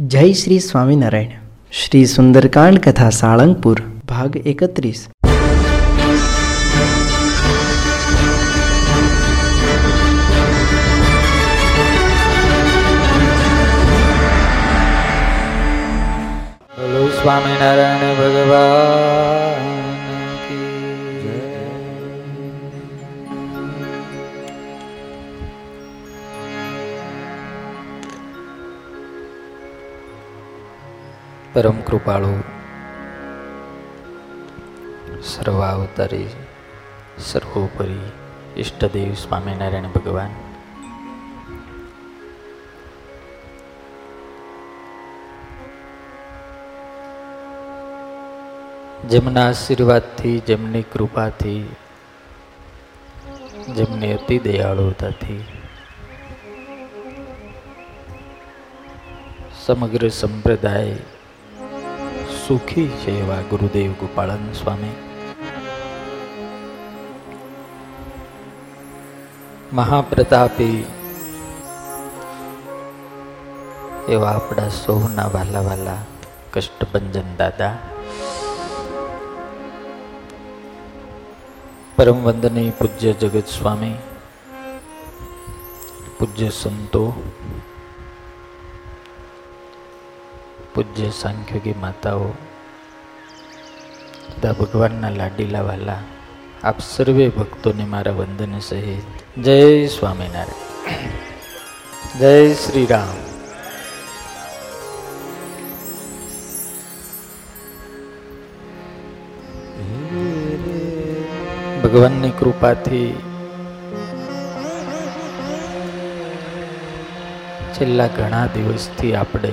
જય શ્રી સ્વામિનારાયણ. શ્રી સુંદરકાંડ કથા સાળંગપુર ભાગ એકત્રીસ. સ્વામિનારાયણ ભગવાન. પરમ કૃપાળુ. સર્વાવતારી, સર્વોપરી ઈષ્ટદેવ સ્વામિનારાયણ ભગવાન. જેમના આશીર્વાદથી, જેમની કૃપાથી, જેમની અતિ દયાળુતાથી સમગ્ર સંપ્રદાય સુખી છે એવા ગુરુદેવ ગોપાળન સ્વામી. મહાપ્રતાપી એવા આપણા સૌના વાલા વાલા કષ્ટભંજન દાદા, પરમ વંદનીય પૂજ્ય જગત સ્વામી, પૂજ્ય સંતો, પૂજ્ય સાંખ્યોગી માતાઓ તથા ભગવાનના લાડીલા વાલા, આપ સર્વે ભક્તોને મારા વંદન સહિત. જય સ્વામિનારાયણ. જય શ્રી રામ ભગવાનની કૃપાથી છેલ્લા ઘણા દિવસથી આપણે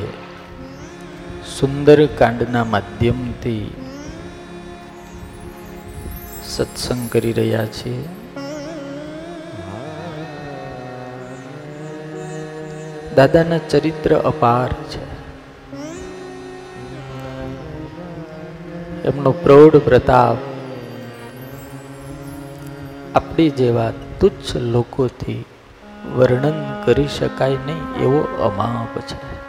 સુંદર કાંડના માધ્યમથી સત્સંગ કરી રહ્યા છીએ. દાદાના ચરિત્ર અપાર છે. એમનો પ્રૌઢ પ્રતાપ આપણી જેવા તુચ્છ લોકોથી વર્ણન કરી શકાય નહીં એવો અમાપ છે.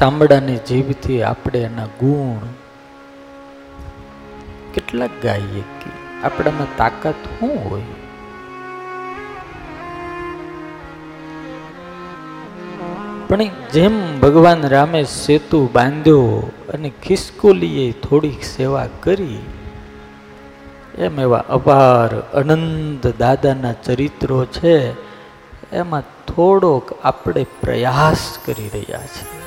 ચામડાની જીભથી આપણે એના ગુણ કેટલાક ગાઈએ કે આપણામાં તાકાત શું હોય? પણ જેમ ભગવાન રામે સેતુ બાંધ્યો અને ખિસકોલીએ થોડીક સેવા કરી, એમ એવા અપાર અનંત દાદાના ચરિત્રો છે, એમાં થોડોક આપણે પ્રયાસ કરી રહ્યા છીએ.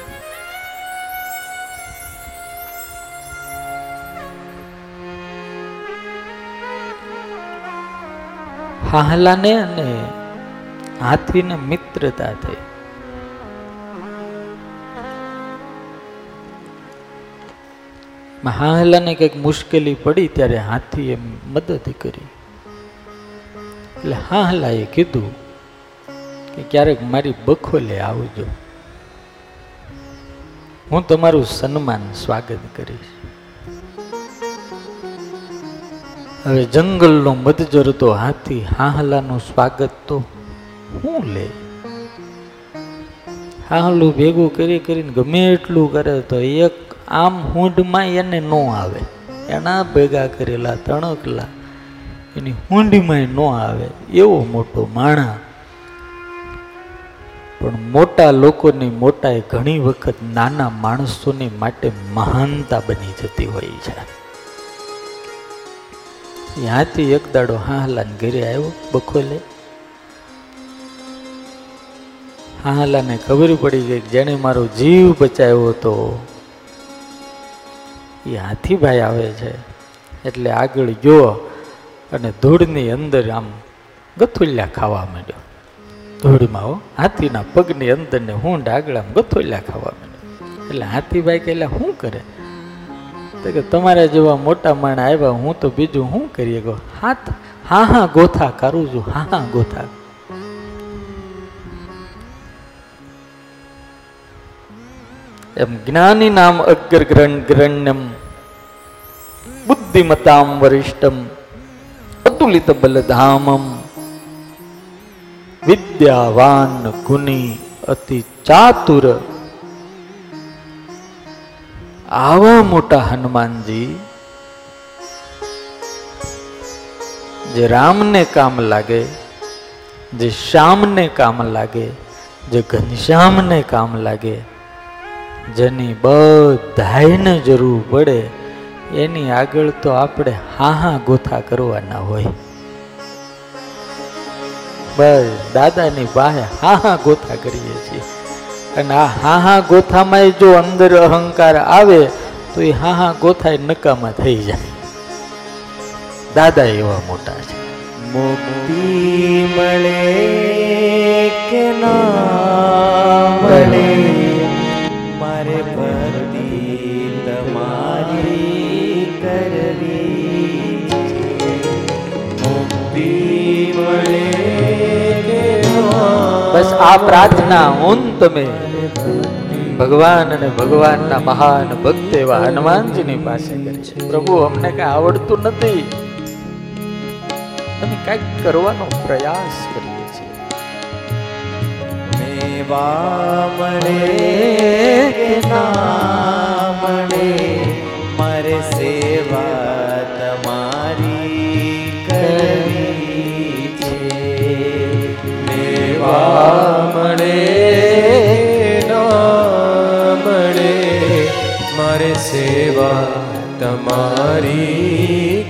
હાહલાને અને હાથીને મિત્રતા થઈ. હાહલાને કંઈક મુશ્કેલી પડી ત્યારે હાથીએ મદદ કરી. એટલે હાહલાએ કીધું કે ક્યારેક મારી બખોલે આવજો. હું તમારું સન્માન સ્વાગત કરીશ. હવે જંગલનો મધજરતો હાથી હાહલાનું સ્વાગત તો હું લે? હાહલું ભેગું કરી કરીને ગમે એટલું કરે તો એક આમ હુંડમાં એને ન આવે. એના ભેગા કરેલા તણકલા એની હુંડીમાં ન આવે. એવો મોટો માણા. પણ મોટા લોકોની મોટાઈ ઘણી વખત નાના માણસોની માટે મહાનતા બની જતી હોય છે. ત્યાંથી એક દાડો હાહલાને ઘરે આવ્યો, બખોલે. હાહલાને ખબર પડી ગઈ જેણે મારો જીવ બચાવ્યો હતો. એ હાથીભાઈ આવે છે. એટલે આગળ ગયો અને ધૂળની અંદર આમ ગથુલ્યા ખાવા માંડ્યો. ધૂળમાં હો, હાથીના પગની અંદર ને હુંડ આગળ આમ ગથુલ્યા ખાવા માંડ્યો. એટલે હાથીભાઈ કે એટલે શું કરે? કે તમારા જેવા મોટા માણા આવ્યા, હું તો બીજું શું કરીએ ગો હાથ હા હા, ગોથા કરું છું, હા હા, ગોથા. એમ જ્ઞાની નામ અગ્ર ગ્રણ્યમ બુદ્ધિમતામ વરિષ્ઠમ, અતુલિત બલધામમ. વિદ્યાવાન ગુની અતિ ચાતુર આવા મોટા હનુમાનજી જે રામને કામ લાગે, જે શ્યામને કામ લાગે, જે ઘનશ્યામને કામ લાગે, જેની બધાયને જરૂર પડે, એની આગળ તો આપણે હા હા ગોથા કરવાના હોય. બસ દાદાની બાહે હા હા ગોથા કરીએ છીએ. અને આ હા હા ગોથામાં જો અંદર અહંકાર આવે તો એ હા હા ગોથાય નકામાં થઈ જાય. દાદા એવા મોટા છે. મુક્તિ મળે કે ના મળે? મારે ભક્તિ તમારી કરવી. મુક્તિ મળે બસ આ પ્રાર્થના હું તમે ભગવાન અને ભગવાનના મહાન ભક્ત એવા હનુમાનજીની પાસે છે પ્રભુ, અમને કઈ આવડતું નથી. અમે કંઈક કરવાનો પ્રયાસ કરીએ છીએ. મેવા મળે કે ના મારે સેવા તમારી તમારી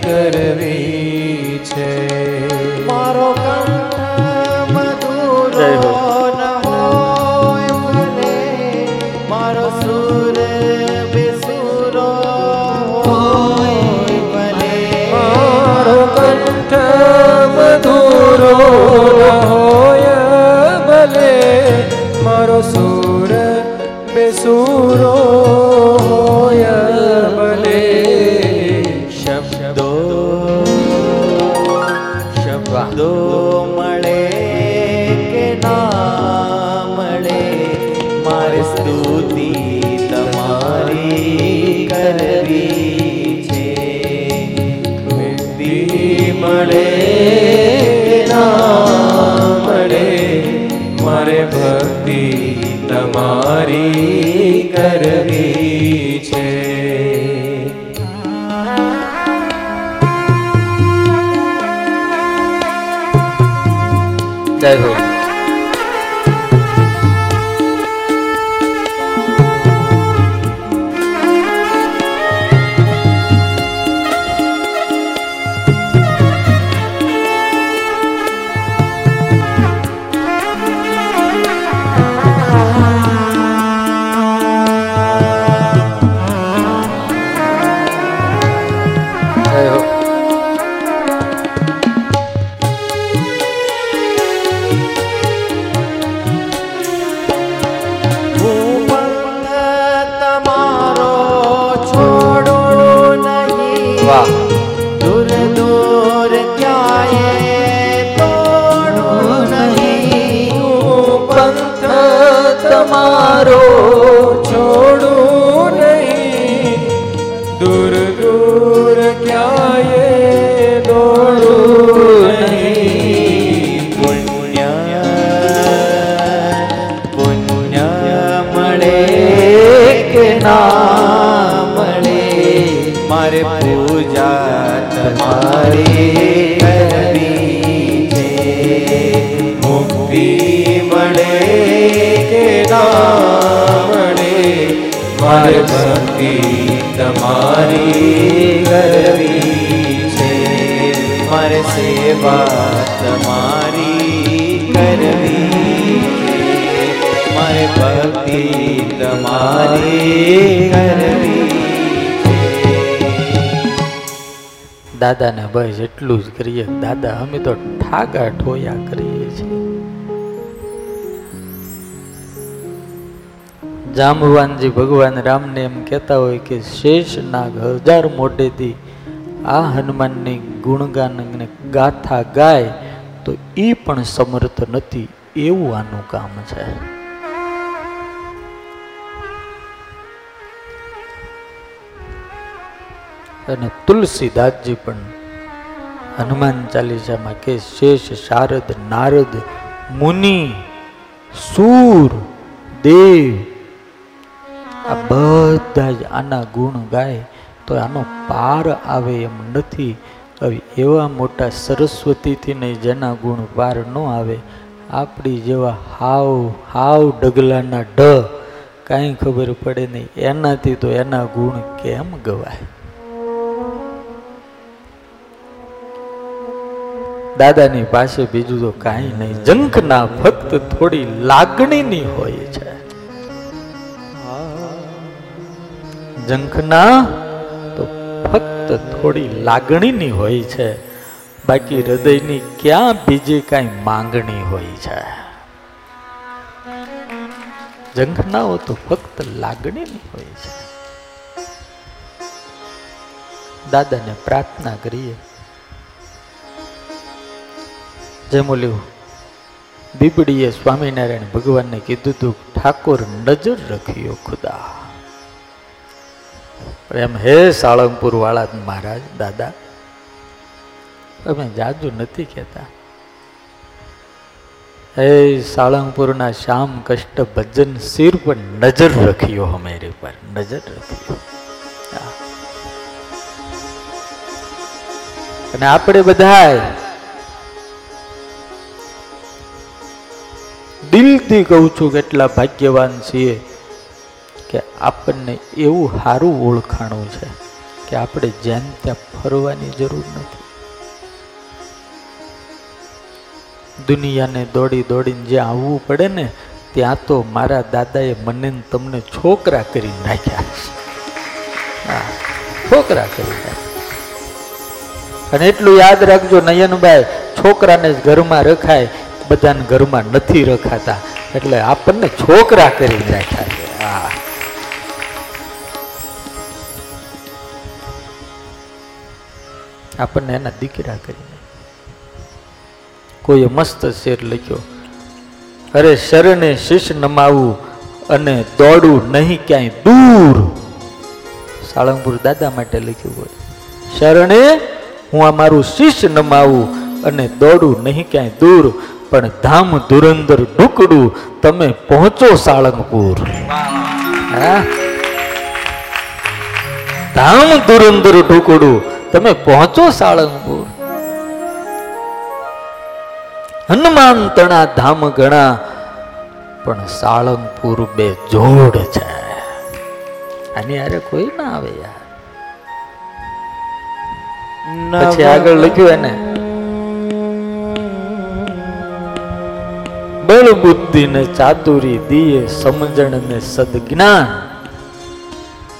જય હો મારે ભક્તિ તમારી કરવી છે. મારે સેવા તમારી કરવી મારે ભક્તિ તમારી કરવી દાદાને બસ એટલું જ કરીએ દાદા, અમે તો ઠાગા ઠોયા કરીએ છીએ. જાંબવાનજી ભગવાન રામને એમ કહેતા હોય કે શેષ નાગ હજાર મોઢેથી આ હનુમાનની ગુણગાન ગાથા ગાય, તો એ પણ સમર્થ નથી એવું આનું કામ છે. અને તુલસીદાસજી પણ હનુમાન ચાલીસામાં કે શેષ, શારદ, નારદ, મુનિ, સૂર, દેવ, આ બધા જ આના ગુણ ગાય તો આનો પાર આવે એમ નથી. હવે એવા મોટા સરસ્વતીથી નહીં જેના ગુણ પાર ન આવે, આપણી જેવા હાવ હાવ ડગલાના ઢ, કાંઈ ખબર પડે નહીં. એનાથી તો એના ગુણ કેમ ગવાય? દાદાની પાસે બીજું તો કાંઈ નહીં. જંખના ફક્ત થોડી લાગણીની હોય છે. જંખના તો ફક્ત થોડી લાગણીની હોય છે. બાકી હૃદયની ક્યાં બીજી કાંઈ માંગણી હોય છે? જંખનાઓ તો ફક્ત લાગણીની હોય છે. દાદાને પ્રાર્થના કરીએ. જેમ બીબડીએ સ્વામિનારાયણ ભગવાનને કીધું તું, ઠાકોર નજર રખ્યો ખુદા. એમ, હે સાળંગપુર વાળા મહારાજ, દાદા, તમે જાજુ નથી કહેતા. હે સાળંગપુરના શ્યામ કષ્ટ ભજન સિર પર નજર રખ્યો હમેરી પર, નજર રખ્યો. અને આપણે બધાય દિલથી કહું છું કેટલા ભાગ્યવાન છીએ કે આપણને એવું સારું ઓળખાણું છે કે આપણે જ્યાં ત્યાં ફરવાની જરૂર નથી. દુનિયાને દોડી દોડીને જે આવવું પડે ને, ત્યાં તો મારા દાદાએ મને તમને છોકરા કરી નાખ્યા. છોકરા કરી નાખ્યા. અને એટલું યાદ રાખજો નયનભાઈ, છોકરાને ઘરમાં રખાય, બધાને ઘરમાં નથી રખાતા. એટલે આપણને છોકરા કરી રાખ્યા છે. હા. આપણને એના દીકરા કરીને કોઈ મસ્ત શેર લખ્યો, અરે શરણે શીશ નમાવું અને દોડવું નહીં ક્યાંય દૂર. સાળંગપુર દાદા માટે લખ્યું હોય, શરણે, હું આ મારું શીશ નમાવું અને દોડું નહીં ક્યાંય દૂર. પણ ધામ ધુરંદર ઢુકડું તમે પહોંચો સાળંગપુર. ધામ ધુરંદર ઢુકડું તમે પહોંચો સાળંગપુર. હનુમાન તણા ધામ ગણા પણ સાળંગપુર બે જોડ છે. આની હારે કોઈ ના આવે યાર. પછી આગળ લખ્યું એને. બળ બુદ્ધિ ને ચાતુરી દિયે સમજણ ને સદજ્ઞાન.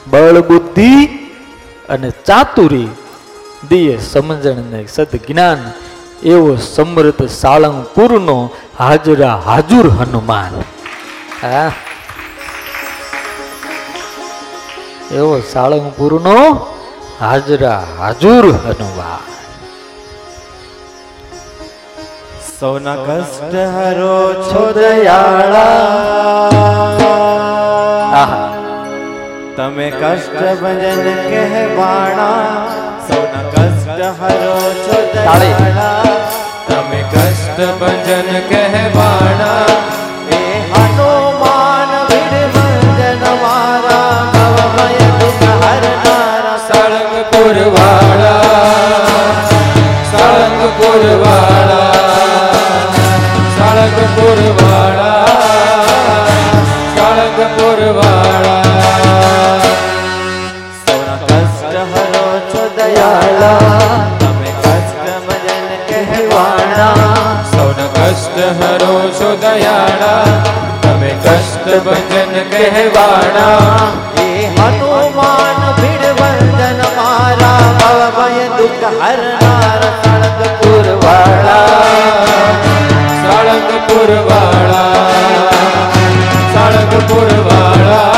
બળ બુદ્ધિ અને ચાતુરી દિયે સમજણ ને સદજ્ઞાન. એવો સમૃદ્ધ સાળંગપુરનો હાજરા હાજુર હનુમાન. હા. એવો સાળંગપુરનો હાજરા હાજુર હનુમાન. સૌના કષ્ટ હરો છો દયાળા આહા તમે કષ્ટ ભજન કહેવાણા સૌના કષ્ટ હરો છો તાળી. દયાળા તમે કષ્ટ ભજન કહેવાણા એ હનુમાન વિડવંજન મારા ભવમય દુઃખ હરનારા સાળંગપુર વાળા સાળંગપુર વાળા સાળંગપુર વાળા સાળંગપુર વાળા સૌના કષ્ટ હરો છો દયાળા તમે કષ્ટ ભજન કહેવાણા સૌના કષ્ટ હરો છો દયાળા તમે કષ્ટ ભજન કહેવાણા એ હનુમાન ભીડ વંદન મારા ભવભય દુઃખ હરનાર સાળંગપુર વાળા સાળંગપુર વાળા સાળંગપુર વાળા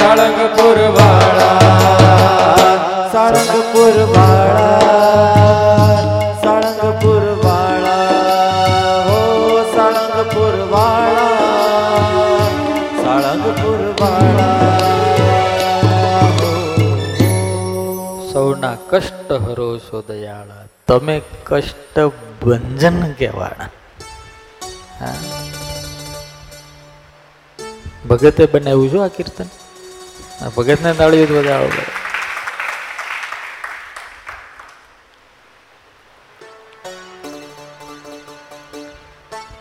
સાળંગપુર વાળા સાળંગપુર વાળા સાળંગપુર વાળા હો સાળંગપુર વાળા સાળંગપુર વાળા હો. સૌના કષ્ટ હરો છો દયાળા તમે કષ્ટ ભંજન કહેવાના ભગતે બનાવ્યું છું આ કીર્તન? ભગતને તાળીઓ જ બજાવો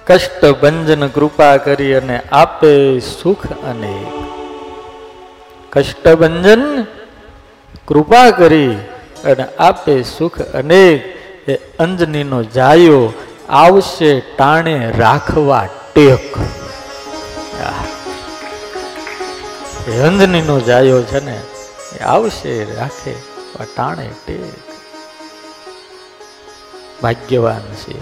કષ્ટ, ભંજન, કૃપા કરી અને આપે સુખ અનેક કષ્ટ, ભંજન, કૃપા કરી અને આપે સુખ અનેક એ અંજનીનો જાયો આવશે ટાણે રાખવા ટેક. આહ. જાયો છે ને, એ આવશે રાખે ટાણે ટેક. ભાગ્યવાન છે.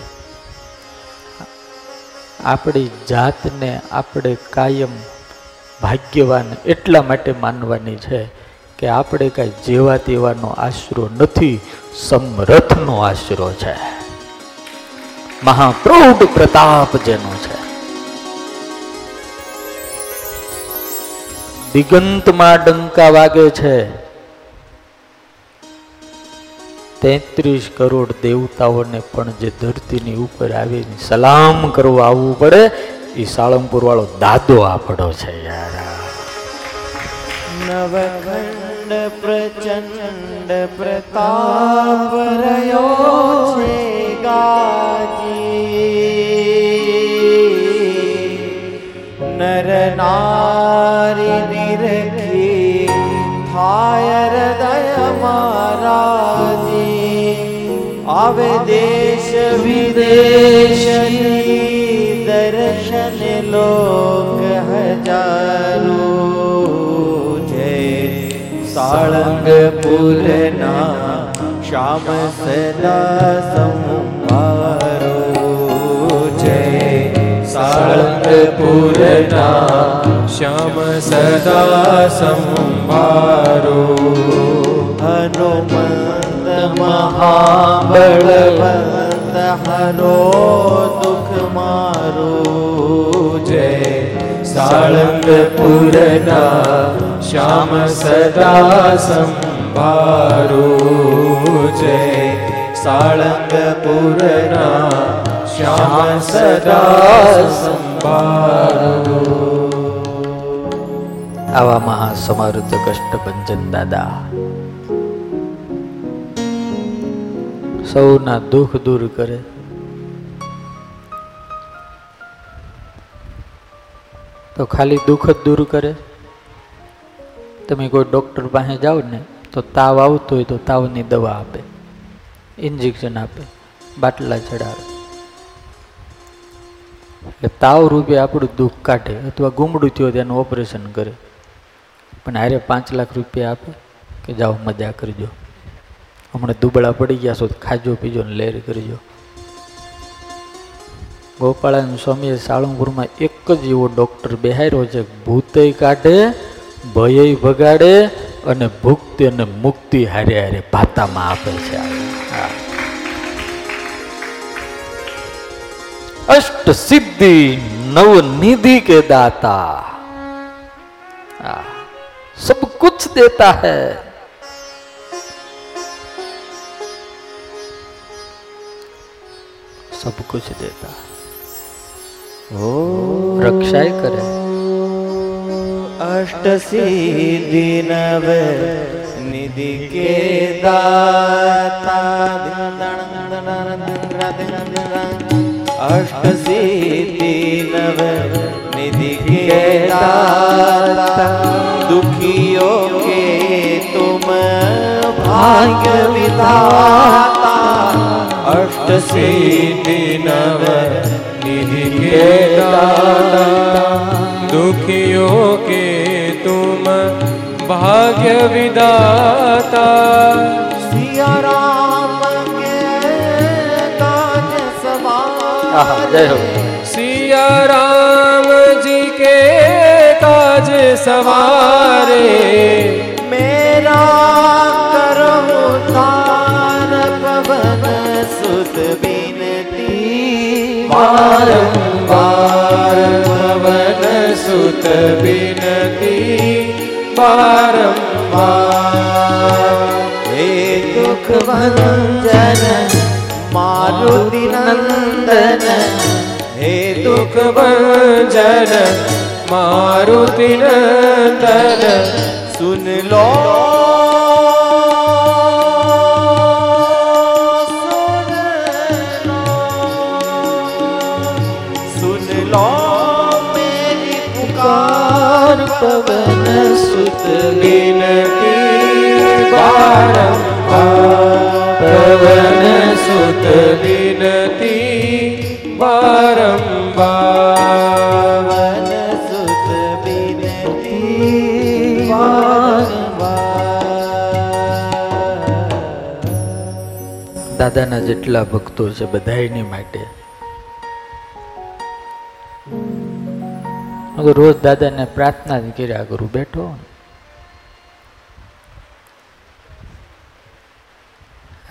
આપણી જાતને આપણે કાયમ ભાગ્યવાન એટલા માટે માનવાની છે કે આપણે કાંઈ જેવા તેવાનો આશરો નથી, સમરથનો આશરો છે. મહાપ્રૌઢ પ્રતાપ જેનો છે. દિગંતમાં ડંકા વાગે છે. તેત્રીસ કરોડ દેવતાઓને પણ જે ધરતીની ઉપર આવીને સલામ કરવા આવવું પડે, એ સાળંગપુર વાળો દાદો આપડો છે યાર. નવખંડ પ્રચંડ પ્રતાપ રહ્યો છે ગાજી. નર નારી નિરખી થાય હૃદય મારાજી આવે દેશ વિદેશ દર્શન લોક હજારો જય સાળંગપુરના શ્યામ સદા સંભારો સાળંગપુરના શ્યામ સદા સંભારો હનુમંત મહાબળવંત હરો દુઃખ મારો જય સાળંગપુરના શ્યામ સદા સંભારો જય સાળંગપુરના શ્યામ સદા સંભારો આવા મહાસમારુદ્ધ કષ્ટભંજન દાદા. સૌના દુઃખ દૂર કરે. તો ખાલી દુઃખ જ દૂર કરે. તમે કોઈ ડૉક્ટર પાસે જાઓ ને, તો તાવ આવતો હોય તો તાવની દવા આપે, ઇન્જેક્શન આપે, બાટલા ચડાવે. એટલે તાવ રૂપે આપણું દુઃખ કાઢે અથવા ગુમડું થયો તેનું ઓપરેશન કરે. પણ હારે પાંચ લાખ રૂપિયા આપે કે જાઓ મજા કરજો. હમણાં દુબળા પડી ગયા છો ખાજો, પીજો ને લહેર કરજો. ગોપાળાન સ્વામીએ સાળંગપુરમાં એક જ એવો ડૉક્ટર બેહાર્યો છે, ભૂતય કાઢે ભય ભગાડે અને ભુક્તિ અને મુક્તિ હારે હારે ભાતામાં આપે છે. હા. अष्ट सिद्धि नव निधि के दाता आ, सब कुछ देता है सब कुछ देता है रक्षाएं करे अष्ट सिद्धि नव निधि के दाता अष्ट सिद्धि नव निधि के दाता दुखियों के तुम भाग्य विधाता अष्ट सिद्धि नव निधि के दाता दुखियों के तुम भाग्य विदाता सिया जय हो। सवार सिया राम जी के काज सवारे मेरा करो तार पवन सुत बिनती बारंबार पवन सुत बिनती बारंबार हे दुख भंजन मारुति नंदन हे दुख भंजन मारुति नंदन सुन लो सुन लो मेरी पुकार पवन सुत बिनती बारम દાદાના જેટલા ભક્તો છે બધાયની માટે. હવે રોજ દાદાને પ્રાર્થના જ કર્યા કરું, બેઠો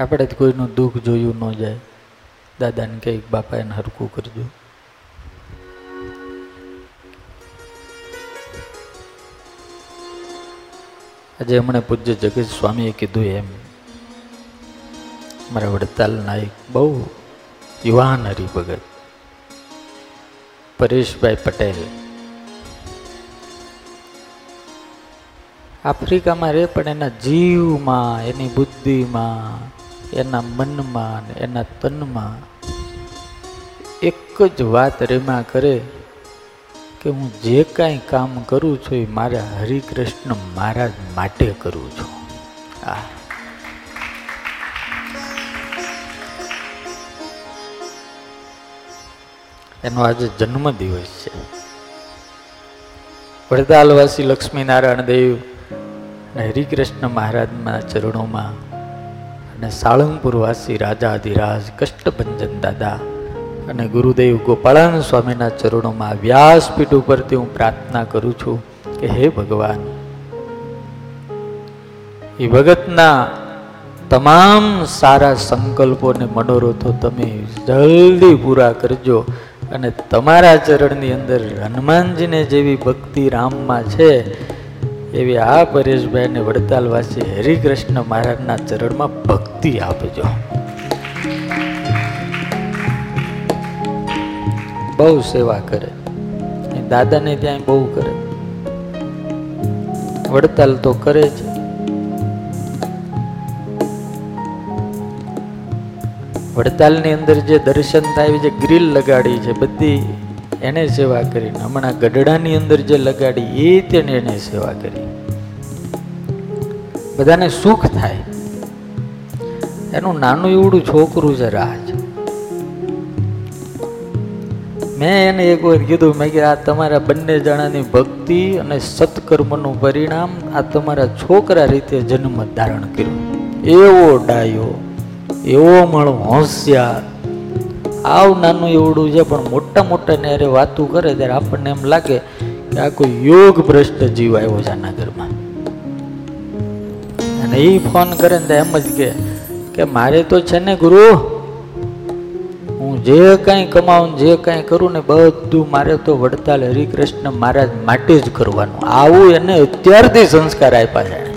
આપણે જ કોઈનું દુઃખ જોયું ન જાય. દાદાને કંઈક બાપા, એને હરકું કરજો. આજે હમણાં પૂજ્ય જગત સ્વામીએ કીધું એમ મારા વડતાલના એક બહુ યુવાન હરિભગત, પરેશભાઈ પટેલ. આફ્રિકામાં રહે પણ એના જીવમાં, એની બુદ્ધિમાં, એના મનમાં, એના તનમાં એક જ વાત રેમા કરે કે હું જે કાંઈ કામ કરું છું એ મારા હરિકૃષ્ણ મહારાજ માટે કરું છું. આ એનો આજે જન્મદિવસ છે. વડતાલવાસી લક્ષ્મીનારાયણ દેવ અને હરિકૃષ્ણ મહારાજના ચરણોમાં અને સાળંગપુરવાસી રાજાધિરાજ કષ્ટભંજન દાદા અને ગુરુદેવ ગોપાળાન સ્વામીના ચરણોમાં વ્યાસપીઠ ઉપરથી હું પ્રાર્થના કરું છું કે હે ભગવાન, એ ભગતના તમામ સારા સંકલ્પો અને મનોરથો તમે જલ્દી પૂરા કરજો. અને તમારા ચરણની અંદર હનુમાનજીને જેવી ભક્તિ રામમાં છે, એવી આ પરેશભાઈને વડતાલવાસી હરિકૃષ્ણ મહારાજના ચરણમાં ભક્તિ આપજો. બહુ સેવા કરે. દાદાને ત્યાં બહુ કરે. વડતાલ તો કરે છે વડતાલની અંદર જે દર્શન થાય, જે ગ્રીલ લગાડી છે, બધી એને સેવા કરી. હમણાં ગઢડાની અંદર જે લગાડી, એ તેને એને સેવા કરી. બધાને સુખ થાય. એનું નાનું એવડું છોકરું છે રાજ. મેં એને એક વાર કીધું, મેં કે આ તમારા બંને જણાની ભક્તિ અને સત્કર્મનું પરિણામ આ તમારા છોકરા રીતે જન્મ ધારણ કર્યો. એવો ડાયો. એવો મળો હોશિયાર. આવ નાનું એવડું છે, પણ મોટા મોટા ને અરે વાતું કરે ત્યારે આપણને એમ લાગે કે આ કોઈ યોગ ભ્રષ્ટ જીવ આવ્યો છે આના અને એ ફોન કરે ને એમ જ કે કે મારે તો છે ને ગુરુ, હું જે કાંઈ કમાવું જે કાંઈ કરું ને બધું મારે તો વડતાલ હરિકૃષ્ણ મહારાજ માટે જ કરવાનું. આવું એને અત્યારથી સંસ્કાર આપ્યા છે.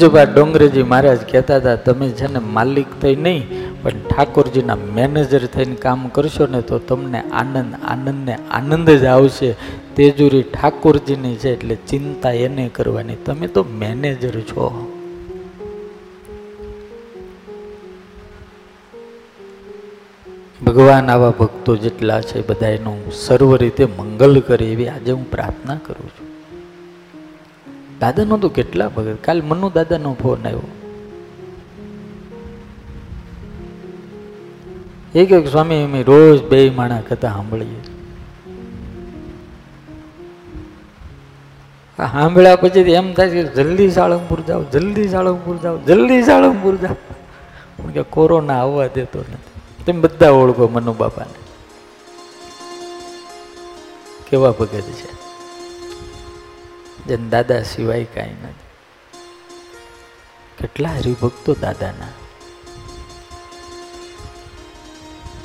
પૂજ્યબા ડોંગરેજી મહારાજ કહેતા હતા, તમે છે ને માલિક થઈ નહીં, પણ ઠાકોરજીના મેનેજર થઈને કામ કરશો ને તો તમને આનંદ, આનંદને આનંદ જ આવશે. તેજુરી ઠાકોરજીની છે એટલે ચિંતા એને કરવાની. તમે તો મેનેજર છો. ભગવાન આવા ભક્તો જેટલા છે બધા એનું સર્વ રીતે મંગલ કરે એવી આજે હું પ્રાર્થના કરું છું. દાદાનો તો કેટલા ભગત. કાલ મનુ દાદાનો ફોન આવ્યો. એ કહ્યું સ્વામી, અમે રોજ બે માણા કથા સાંભળીએ. સાંભળ્યા પછી એમ થાય કે જલ્દી સાળંગપુર જાઓ, જલ્દી સાળંગપુર જાઓ, જલ્દી સાળંગપુર જાઓ. કે કોરોના આવવા દેતો નથી. તમે બધા ઓળખો મનુ બાપાને. કેવા ભગત છે. જેને દાદા સિવાય કાંઈ નથી. કેટલા હરિભક્તો દાદાના.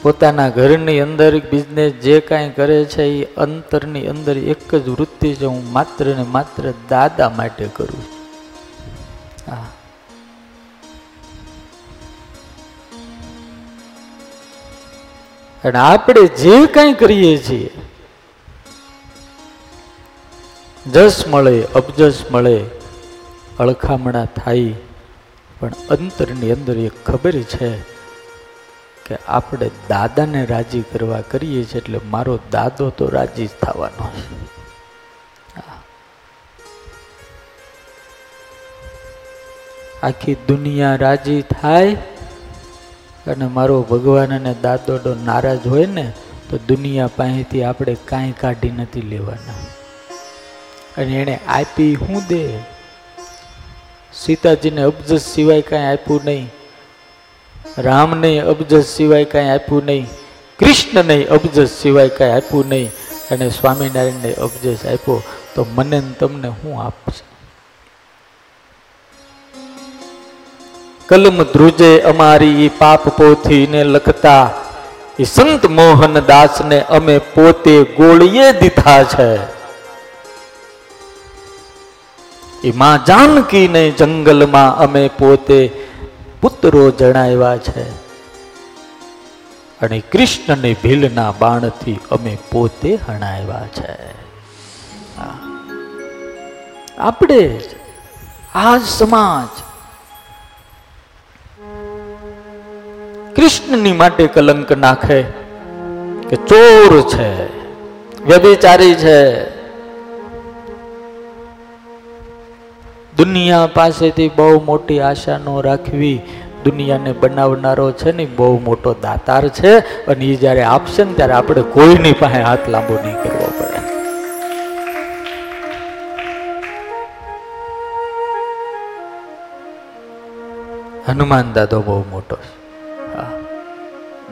પોતાના ઘરની અંદર બિઝનેસ જે કાંઈ કરે છે એ અંતરની અંદર એક જ વૃત્તિ છે, હું માત્ર ને માત્ર દાદા માટે કરું હા. અને આપણે જે કાંઈ કરીએ છીએ જસ મળે અબજસ મળે, અળખામણા થાય. પણ અંતરની અંદર એક ખબર છે કે આપણે દાદાને રાજી કરવા કરીએ છીએ એટલે મારો દાદો તો રાજી જ થવાનો આખી દુનિયા રાજી થાય અને મારો ભગવાન અને દાદોડો નારાજ હોય ને, તો દુનિયા પાસેથી આપણે કાંઈ કાઢી નથી લેવાના. અને એણે આપી હું દે? સીતાજીને અબજસ સિવાય કાંઈ આપ્યું નહીં. રામને અબજસ સિવાય કાંઈ આપ્યું નહીં. કૃષ્ણને અબજસ સિવાય કાંઈ આપ્યું નહીં. અને સ્વામિનારાયણને અબજસ આપ્યો. તો મને તમને હું આપશે? કલમ ધ્રુજે અમારી પાપ પોથીને લખતા એ સંત મોહન દાસને અમે પોતે ગોળીએ દીધા છે. એ માં જાનકીને જંગલમાં અમે પોતે પુત્રો જણાવ્યા છે. અને કૃષ્ણને ભીલના બાણથી અમે પોતે હણાવ્યા છે. આપણે આ સમાજ કૃષ્ણની માટે કલંક નાખે કે ચોર છે વ્યભિચારી છે. દુનિયા પાસેથી બહુ મોટી આશા ન રાખવી. દુનિયાને બનાવનારો છે ને બહુ મોટો દાતાર છે અને એ જ્યારે આપશે ને ત્યારે આપણે કોઈની પાસે હાથ લાંબો નહીં કરવો પડે. હનુમાન દાદો બહુ મોટો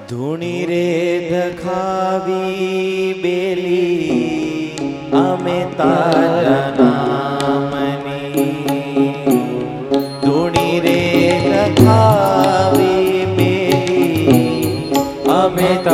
ધૂણી રે દખાવી બેલી, અમે તારા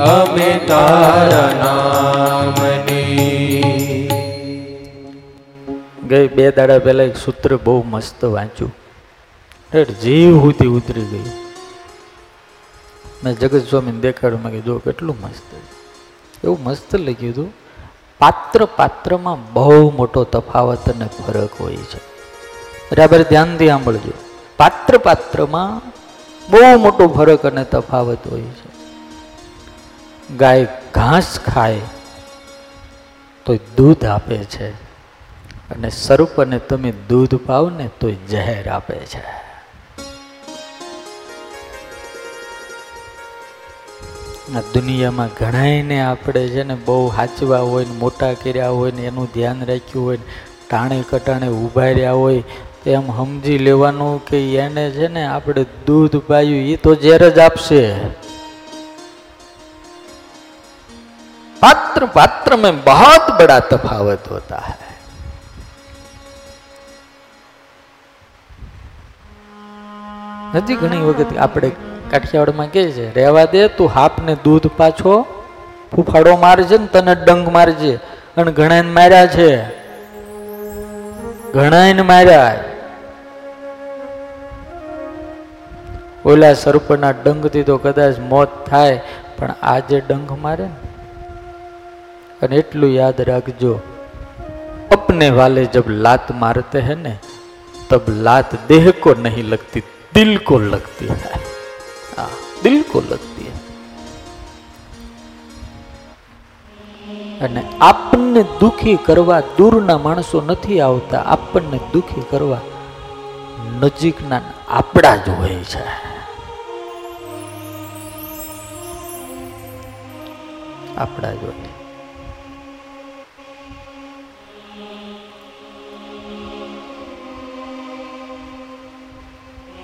અમે તારા નામની ગઈ બે દાડા પહેલા એક સૂત્ર બહુ મસ્ત વાંચ્યું. હેઠ જીવ સુધી ઉતરી ગઈ મેં જગત સ્વામીને દેખાડ્યું મેં કીધું કેટલું મસ્ત એવું મસ્ત લખ્યું હતું, પાત્ર પાત્રમાં બહુ મોટો તફાવત અને ફરક હોય છે. બરાબર ધ્યાનથી સાંભળજો. પાત્ર પાત્રમાં બહુ મોટો ફરક અને તફાવત હોય છે. ગાય ઘાસ ખાય તો દૂધ આપે છે અને સર્પને તમે દૂધ પાવ ને તો ઝેર આપે છે. આ દુનિયામાં ઘણાયને આપણે છે ને બહુ હાચવા હોય ને મોટા કર્યા હોય ને એનું ધ્યાન રાખ્યું હોય ને ટાણે કટાણે ઊભા રહ્યા હોય એમ સમજી લેવાનું કે એને છે ને આપણે દૂધ પાયું એ તો ઝેર જ આપશે. પાત્ર પાત્ર મેં બહોત બડા તફાવત હોતા હૈ. નથી ઘણી વખત આપણે કાઠિયાવાડમાં કહે છે, રહેવા દે તું હાપને દૂધ પાછો, ફૂફાડો મારજે ને તને ડંગ મારજે. અને ઘણાને માર્યા છે. ઘણાને માર્યા. ઓલા સર્પના ડંખથી તો કદાચ મોત થાય, પણ આજે ડંખ મારે ને. અને એટલું યાદ રાખજો, અપને વાલે જબ લાત મારતે હે ને, તબ લાત દેહ કો નહીં લગતી, દિલ કો લગતી હૈ. દિલ કો લગતી હૈ. અને આપને દુખી કરવા દૂરના માણસો નથી આવતા આપણને દુખી કરવા નજીકના આપણા જ હોય છે. આપણા જ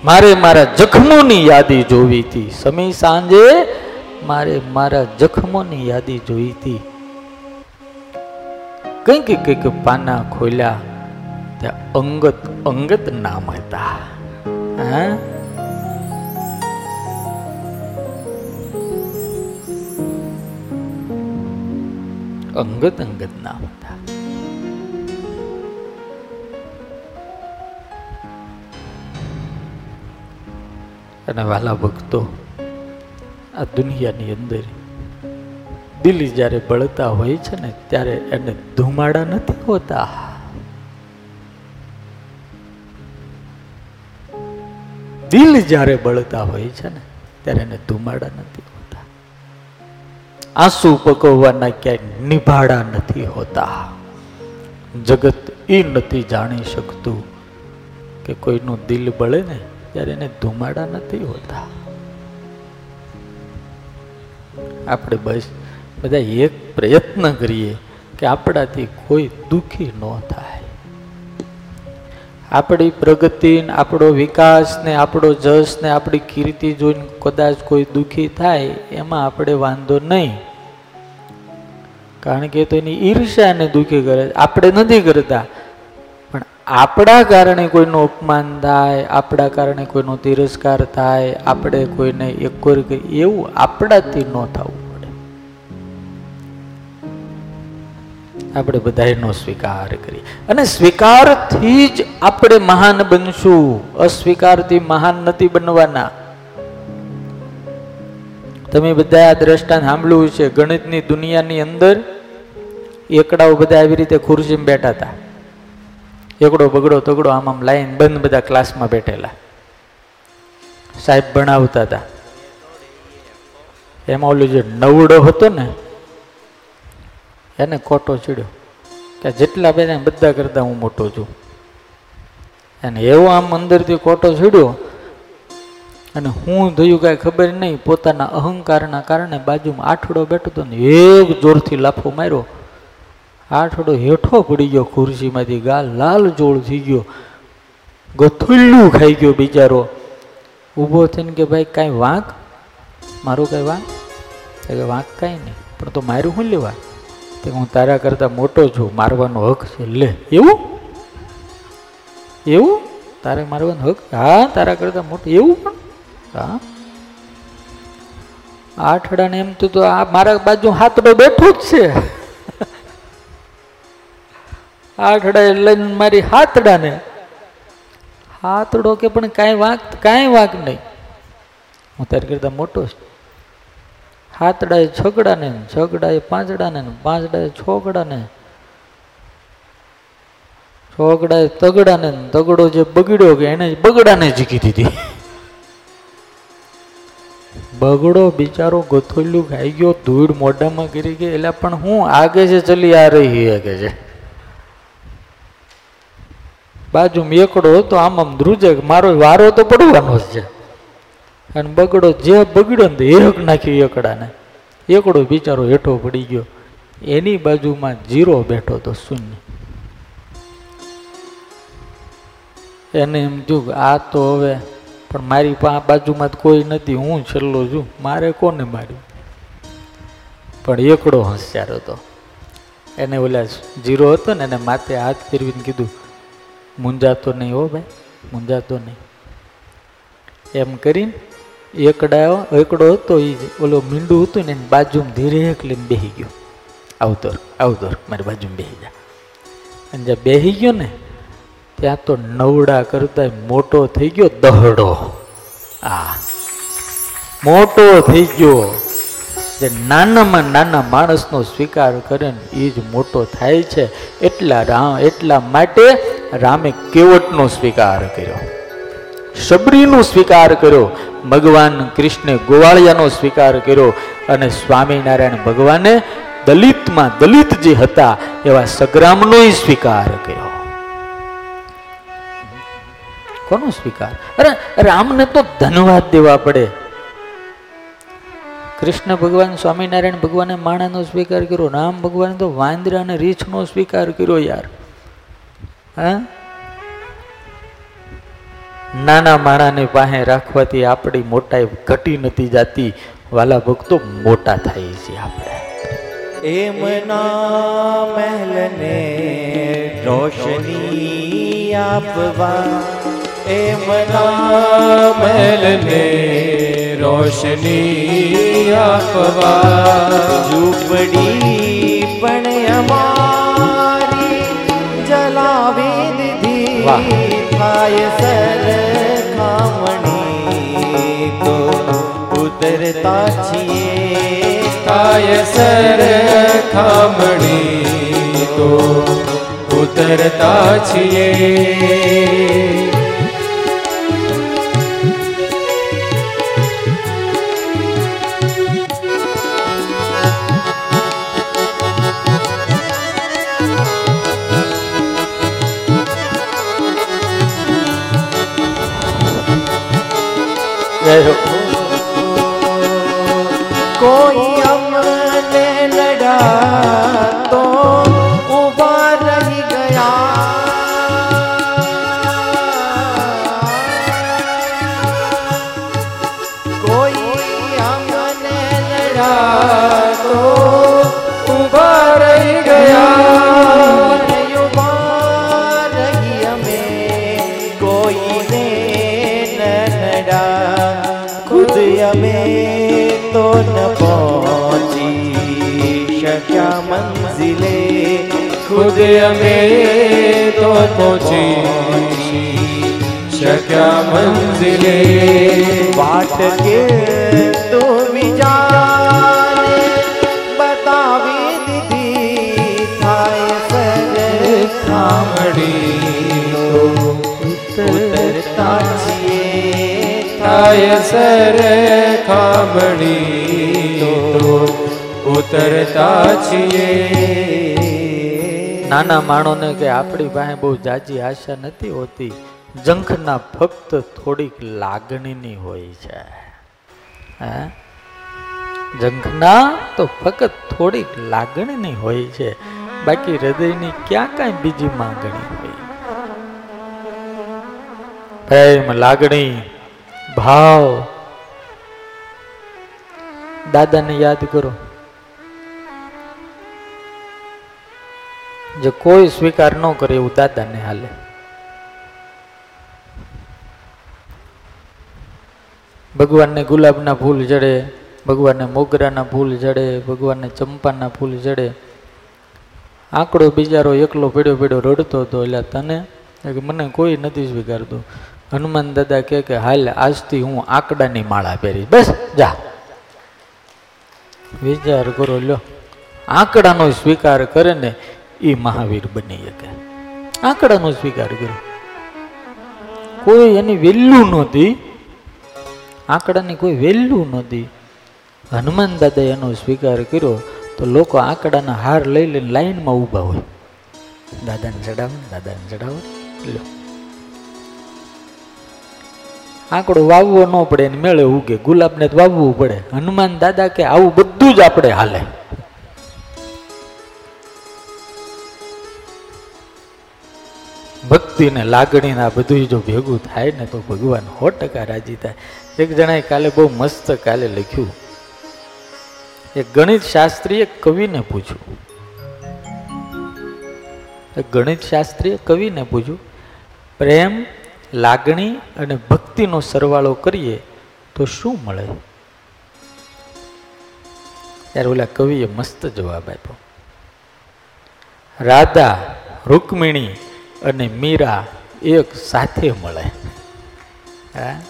મારે મારા જખમોની યાદી જોવી હતી. સમય સાંજે મારે મારા જખમોની યાદી જોઈ હતી. કંઈક કંઈક પાના ખોલ્યા. ત્યાં અંગત અંગત નામ હતા. હા? અંગત અંગત ના હતા અને વાલા ભક્તો, આ દુનિયાની અંદર દિલ જ્યારે બળતા હોય છે ને, ત્યારે એને ધુમાડા નથી હોતા. દિલ જ્યારે બળતા હોય છે ને, ત્યારે એને ધુમાડા નથી આંસુ પકવવાના ક્યાંય નિભાડા નથી હોતા. જગત એ નથી જાણી શકતું કે કોઈનું દિલ બળે ને ત્યારે એને ધુમાડા નથી હોતા. આપણે બસ બધા એક પ્રયત્ન કરીએ કે આપણાથી કોઈ દુઃખી ન થાય. આપણી પ્રગતિ આપણો વિકાસ ને આપણો જશ ને આપણી કીર્તિ જોઈને કદાચ કોઈ દુઃખી થાય, એમાં આપણે વાંધો નહીં. કારણ કે તો એની ઈર્ષ્યાને દુઃખી કરે આપણે નથી કરતા. પણ આપણા કારણે કોઈનું અપમાન થાય, આપણા કારણે કોઈનો તિરસ્કાર થાય, આપણે કોઈને એક એવું આપણાથી ન થવું પડે. આપણે બધા એનો સ્વીકાર કરીએ. અને સ્વીકારથી જ આપણે મહાન બનશું. અસ્વીકારથી મહાન નથી બનવાના. તમે બધા આ દ્રષ્ટાંત સાંભળ્યું છે ગણિતની દુનિયાની અંદર એકડાઓ બધા આવી રીતે ખુરશીમાં બેઠા હતા. એકડો બગડો તગડો આમ આમ લાઈન બંધ બધા ક્લાસમાં બેઠેલા. સાહેબ ભણાવતા હતા. એમાં ઓલું જે નવડો હતો ને, એને ખોટો ચીડ્યો કે જેટલા બધા બધા કરતા હું મોટો છું. અને એવો આમ અંદરથી ખોટો ચીડ્યો અને હું થયું કાંઈ ખબર નહીં, પોતાના અહંકારના કારણે બાજુમાં આઠડો બેઠો હતો ને, એક જોરથી લાફો માર્યો આઠડો હેઠો પડી ગયો ખુરશીમાંથી, ગાલ લાલ જોળ થઈ ગયો. ગથુલ્લું ખાઈ ગયો બિચારો. ઊભો થઈને કે ભાઈ, કાંઈ વાંક? મારું કાંઈ વાંક? કે વાંક કાંઈ નહીં. પણ તો માર્યું શું લેવા? તે હું તારા કરતાં મોટો છું, મારવાનો હક છે. લે, એવું? એવું? તારે મારવાનો હક? હા, તારા કરતાં મોટો. એવું પણ? હા? આઠડાને એમ તો આ મારા બાજુ હાથડો બેઠો જ છે. આઠડા લઈને મારી હાથડાને. હાથડો કે પણ કાંઈ વાંક કાંઈ વાંક નહીં. હું તારી કરતાં મોટો છું. હાથડાએ છગડાને છગડાએ પાંચડાને પાંચડાએ છોકડાને. છોકડાએ તગડાને તગડો જે બગડ્યો કે એને બગડાને જીકી દીધી બગડો બિચારો ગોથોલ્યું ખાઈ ગયો, ધૂળ મોઢામાં ગીરી ગઈ એટલે પણ હું આગે છે ચલી આ રહી હે કે છે બાજુ એકડો હતો આમ આમ ધ્રુજે મારો વારો તો પડવાનો જ છે. અને બગડો જે બગડ્યો ને એક નાખ્યું એકડાને. એકડો બિચારો હેઠો પડી ગયો. એની બાજુમાં જીરો બેઠો તો શૂન્ય. એને એમ થયું આ તો હવે, પણ મારી પા બાજુમાં કોઈ નથી, હું છેલ્લો છું, મારે કોને માર્યું? પણ એકડો હોશિયાર હતો. એને ઓલા જીરો હતો ને, એને માથે હાથ ફેરવીને કીધું મૂંઝાતો નહીં હો ભાઈ મૂંઝાતો નહીં. એમ કરીને એકડા એકડો હતો એ ઓલો મીંડું હતું ને એની બાજુમાં ધીરે લઈને બેસી ગયો. આવતોર આવતો મારી બાજુમાં બેસી જા. અને જ્યાં બેસી ગયો ને, ત્યાં તો નવડા કરતા મોટો થઈ ગયો દહડો. આ, મોટો થઈ ગયો. જે નાનામાં નાના માણસનો સ્વીકાર કરે ને એ જ મોટો થાય છે, એટલા રામ, એટલા માટે રામે કેવટનો સ્વીકાર કર્યો. શબરીનો સ્વીકાર કર્યો, ભગવાન કૃષ્ણે ગોવાળિયાનો સ્વીકાર કર્યો અને સ્વામિનારાયણ ભગવાને દલિતમાં દલિત જે હતા એવા સગ્રામનો સ્વીકાર કર્યો. કોનો સ્વીકાર? અરે, રામને તો ધન્યવાદ દેવા પડે. કૃષ્ણ ભગવાન, સ્વામિનારાયણ ભગવાને માણાનો સ્વીકાર કર્યો, રામ ભગવાને તો વાંદરા અને રીછનો સ્વીકાર કર્યો યાર. હા? નાના માણાની પાસે રાખવાથી આપણી મોટાઈ ઘટી નથી જાતી. વાલા ભક્તો મોટા થાય છે આપણે. એમના મહેલને રોશની આપવા. એમના મહેલને રોશની આપવા ઝૂંપડી પણ અમારી જલાવી વાહ. દીધી થાય સર ખામણી તો ઉતરતા છીએ થાય સર ખામણી તો ઉતરતા જય. કોઈ અમને લડા તો પહોંચી શક્યા મંઝિલે વાટ કે તો વિચાર બતાવી દીધી થાય સર ખામડી ઉતરતા છીએ થાય સર ખામડી ઉતરતા છીએ નાના માણોને કે આપણી પાસે બહુ જાજી આશા નથી હોતી જંખના ફક્ત થોડીક લાગણીની હોય છે. હે? જંખના તો ફક્ત થોડીક લાગણીની હોય છે, બાકી હૃદયની ક્યાં કાંઈ બીજી માંગણી હોય? પ્રેમ, લાગણી, ભાવ. દાદાને યાદ કરો. જે કોઈ સ્વીકાર ન કરે એવું દાદાને હાલે. ભગવાનને ગુલાબના ફૂલ જડે, ભગવાનને મોગરાના ફૂલ જડે, ભગવાનને ચંપાના ફૂલ જડે. આંકડો બિચારો એકલો પીડ્યો પીડ્યો રડતો હતો એટલે તને મને કોઈ નથી સ્વીકારતું. હનુમાન દાદા કહે કે, હાલ આજથી હું આંકડાની માળા પહેરી. બસ, જા. વિચાર કરો, લ્યો. આંકડાનો સ્વીકાર કરે ને એ મહાવીર બની શકે આંકડાનો સ્વીકાર કર્યો કોઈ એની વેલ્યુ નહોતી. આંકડાની કોઈ વેલ્યુ નહોતી. હનુમાન દાદાએ એનો સ્વીકાર કર્યો તો લોકો આંકડાના હાર લઈ લઈને લાઈનમાં ઊભા હોય. દાદાને ચડાવો દાદાને ચડાવો લો આંકડો વાવવો ન પડે, એને મેળે ઉગે ગુલાબને તો વાવવું પડે. હનુમાન દાદા કે આવું બધું જ આપણે હાલે. ભક્તિ ને લાગણી ને આ બધું જો ભેગું થાય ને તો ભગવાન સો ટકા રાજી થાય. એક જણાએ કાલે બહુ મસ્ત કાલે લખ્યું. એક ગણિત શાસ્ત્રીએ કવિને પૂછ્યું. ગણિત શાસ્ત્રીએ કવિને પૂછ્યું, પ્રેમ, લાગણી અને ભક્તિનો સરવાળો કરીએ તો શું મળે? ત્યારે ઓલા કવિએ મસ્ત જવાબ આપ્યો. રાધા, રૂકમિણી અને મીરા એક સાથે મળે. હા?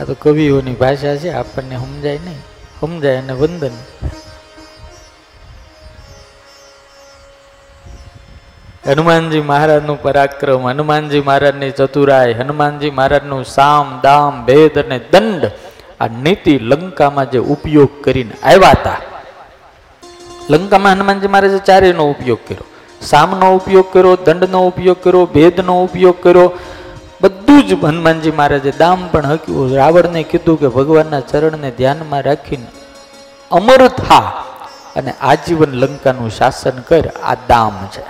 આ તો કવિઓની ભાષા છે, આપણને સમજાય નહીં. સમજાય અને વંદન. હનુમાનજી મહારાજનું પરાક્રમ, હનુમાનજી મહારાજની ચતુરાય હનુમાનજી મહારાજનું સામ, દામ, ભેદ અને દંડ આ નીતિ લંકામાં જે ઉપયોગ કરીને આવ્યા હતા. લંકામાં હનુમાનજી મહારાજે ચારેયનો ઉપયોગ કર્યો. સામનો ઉપયોગ કર્યો દંડનો ઉપયોગ કર્યો ભેદનો ઉપયોગ કર્યો બધું જ હનુમાનજી મહારાજે દામ પણ હક્યું. રાવણને કીધું કે ભગવાનના ચરણને ધ્યાનમાં રાખીને અમર થા અને આજીવન લંકાનું શાસન કર. આ દામ છે.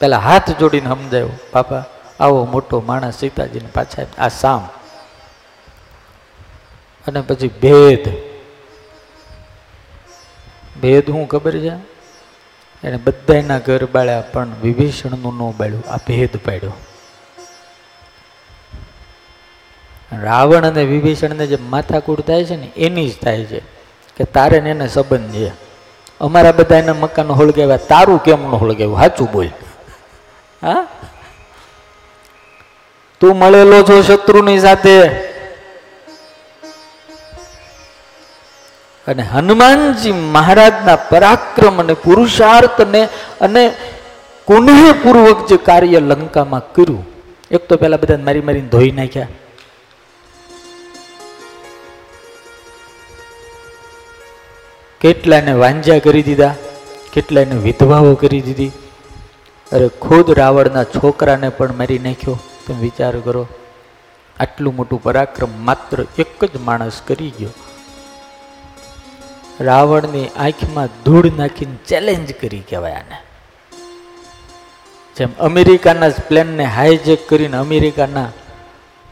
પેલા હાથ જોડીને સમજાયો પાપા આવો મોટો માણસ સીતાજીને પાછા આ સામ. અને પછી ભેદ. ભેદ હું ખબર છે? એને બધાના ઘર બાળ્યા પણ વિભીષણનું ન બાળ્યું, આ ભેદ પાડ્યો. રાવણ અને વિભીષણને જે માથાકૂટ થાય છે ને, એની જ થાય છે કે તારે ને એને સંબંધ છે. અમારા બધા એના મકાન હળગાવ્યા તારું કેમ ન હળગાવ્યું સાચું બોલ. હા? તું મળેલો છો શત્રુની સાથે? અને હનુમાનજી મહારાજના પરાક્રમ અને પુરુષાર્થને અને કુનેહપૂર્વક જે કાર્ય લંકામાં કર્યું, એક તો પેલા બધા મારી મારીને ધોઈ નાખ્યા. કેટલાને વાંજા કરી દીધા, કેટલાને વિધવાઓ કરી દીધી. અરે ખુદ રાવણના છોકરાને પણ મારી નાખ્યો. તમે વિચાર કરો, આટલું મોટું પરાક્રમ માત્ર એક જ માણસ કરી ગયો. રાવણની આંખમાં ધૂળ નાખીને ચેલેન્જ કરી કહેવાય આને. જેમ અમેરિકાના જ પ્લેનને હાઈજેક કરીને અમેરિકાના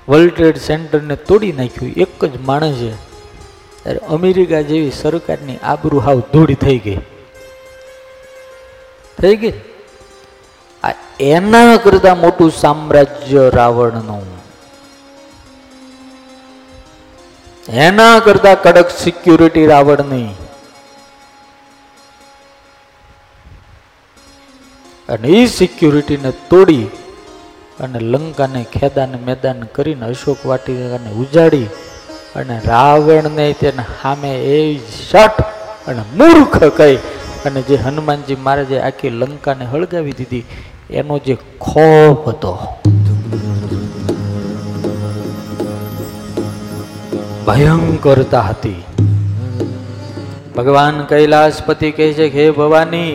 વર્લ્ડ ટ્રેડ સેન્ટરને તોડી નાખ્યું. એક જ માણસે ત્યારે અમેરિકા જેવી સરકારની આબરૂ હાવ ધૂળ થઈ ગઈ. થઈ ગઈ? આ એના કરતા મોટું સામ્રાજ્ય રાવણનું એના કરતા કડક સિક્યુરિટી રાવણની અને એ સિક્યુરિટીને તોડી અને લંકાને ખેદાને મેદાન કરીને અશોક વાટિકાને ઉજાડી અને રાવણને તેને સામે એ શટ અને મૂર્ખ કહી અને જે હનુમાનજી મહારાજે આખી લંકાને હળગાવી દીધી, એનો જે ખોફ હતો. ભયંકરતા હતી. ભગવાન કૈલાસપતિ કહે છે હે ભવાની,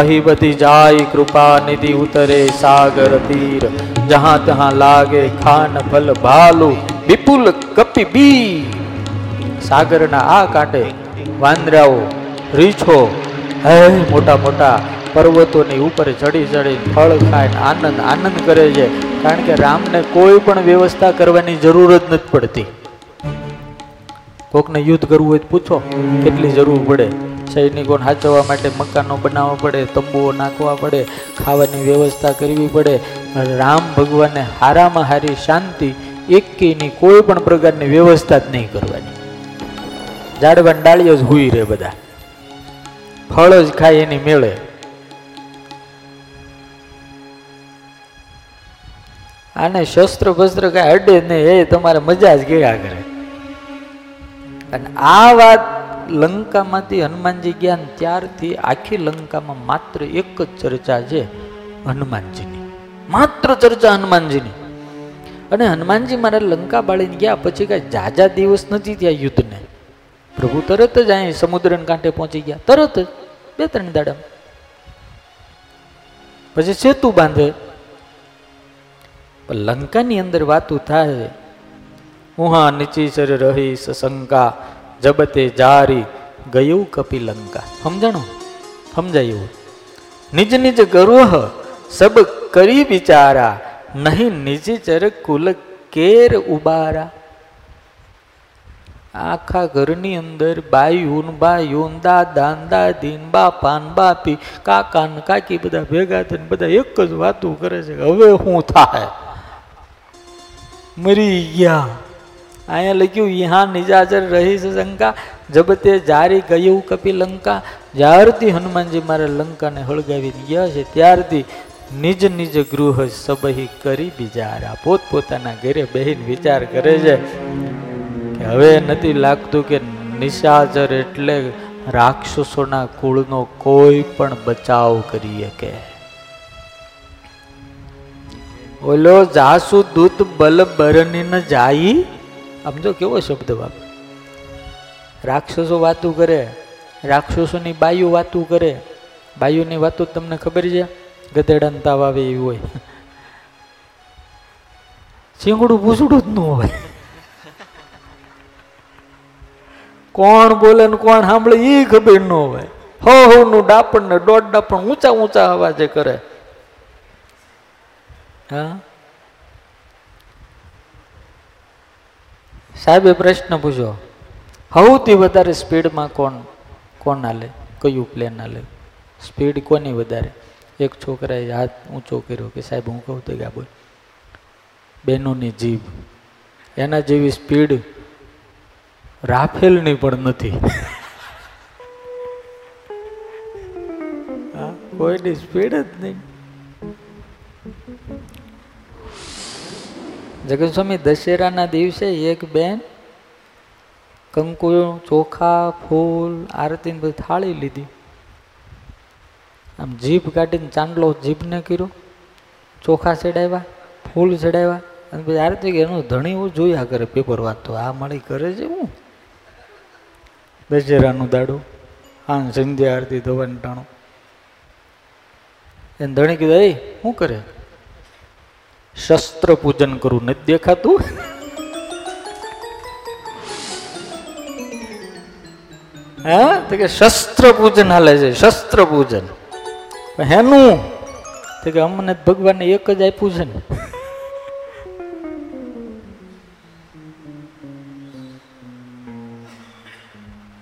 અહીં બધી જાય કૃપા નિધિ ઉતરે સાગર તીર. જહાં તહાં લાગે ખાન ફલ ભાલુ, વિપુલ કપી બી સાગરના આ કાંઠે વાંદરાઓ, રીછો, હે મોટા મોટા પર્વતોની ઉપર ચડી ચડી ફળ ખાઈને આનંદ આનંદ કરે છે. કારણ કે રામને કોઈ પણ વ્યવસ્થા કરવાની જરૂર જ નથી પડતી. કોકને યુદ્ધ કરવું હોય તો પૂછો, કેટલી જરૂર પડે? સૈનિકોને સાચવવા માટે મકાનો બનાવવા પડે, તંબુઓ નાખવા પડે, ખાવાની વ્યવસ્થા કરવી પડે. રામ ભગવાને હારામાં હારી શાંતિ એકેયની કોઈ પણ પ્રકારની વ્યવસ્થા જ નહીં કરવાની. જાડવાની ડાળીઓ જ હુઈ રહે બધા. ફળ જ ખાય એની મેળે. આને શસ્ત્ર ભસ્ત્ર કાંઈ અડે નહીં, એ તમારે મજા જ ગયા કરે. અને આ વાત લંકામાંથી હનુમાનજી ગયા ત્યારથી આખી લંકામાં માત્ર એક જ ચર્ચા છે હનુમાનજીની. માત્ર ચર્ચા હનુમાનજીની. અને હનુમાનજી મારા લંકા બાળીને ગયા પછી કાંઈ જાજા દિવસ નથી ત્યાં યુદ્ધને. પ્રભુ તરત જ અહીં સમુદ્રના કાંઠે પહોંચી ગયા. તરત જ. બે ત્રણ દાડા પછી સેતુ બાંધે. લંકાની અંદર વાતું થાય ઉહા નીચીચર રહી સશંકા જબતે જારી ગયું કપિલંકા સમજણો? સમજાયું. નિજ નિજ ગરોહ સબ કરી વિચારા, નહીં નિજીચર કુલ કેર ઉબારા. આખા ઘરની અંદર બાયુન બાયુન દાદા દાદીન, બાપાન બાપી કાકા ને કાકી, બધા ભેગા થઈને બધા એક જ વાતું કરે છે, હવે શું થાય? મરી ગયા. અહીંયા લખ્યું યહાં નિજાચર રહી છે શંકા, જબતે જારી ગયું કપિલંકા જ્યારથી હનુમાનજી મારે લંકાને હળગાવી ગયા છે, ત્યારથી નિજ નિજ ગૃહ સબહી કરી બિચારા પોતપોતાના ઘરે બહેન વિચાર કરે છે કે હવે નથી લાગતું કે નિશાચર એટલે રાક્ષસોના કુળનો કોઈ પણ બચાવ કરી શકે. ઓલો જાસુ દૂત બલ બરની ન તો કેવો શબ્દ બાપ રાક્ષસો વાતું કરે, રાક્ષસોની બાયુ વાતું કરે. બાયુની વાતો તમને ખબર છે? ગધેડાને તાવ આવે એવી હોય. ચીંગડું પૂછડું જ ન હોય. કોણ બોલે ને કોણ સાંભળે એ ખબર ન હોય. હો હો, નું ડાપણ ને દોઢ ડાપણ ઊંચા ઊંચા અવાજે કરે. હા? સાહેબે પ્રશ્ન પૂછ્યો સૌથી વધારે સ્પીડમાં કોણ કોણ હાલે કયું પ્લેન હાલે સ્પીડ કોની વધારે? એક છોકરાએ હાથ ઊંચો કર્યો કે, સાહેબ, હું કહું તો કે આ બોલ. બહેનોની જીભ. એના જેવી સ્પીડ રાફેલની પણ નથી. કોઈની સ્પીડ જ નહીં. જગન સ્વામી દશેરાના દિવસે એક બેન કંકુ ચોખા, ફૂલ આરતીને બધી થાળી લીધી. આમ જીભ કાઢીને ચાંદલો જીભને કર્યો. ચોખા ચડાવ્યા, ફૂલ ચડાવ્યા અને પછી આરતી કે એનું ધણી હું જોયા કરે પેપર વાંચતો. આ મળી કરે છે હું? દશેરાનું દાડું હા સંધ્યા આરતી ધોવાનું ટાણું. એને ધણી કીધું, એ, શું કરે? શસ્ત્ર પૂજન કરું, નથી દેખાતું? હા? તો કે શસ્ત્ર પૂજન હાલે છે શસ્ત્ર પૂજન હેનું? તો કે અમને ભગવાનને એક જ આપ્યું છે ને.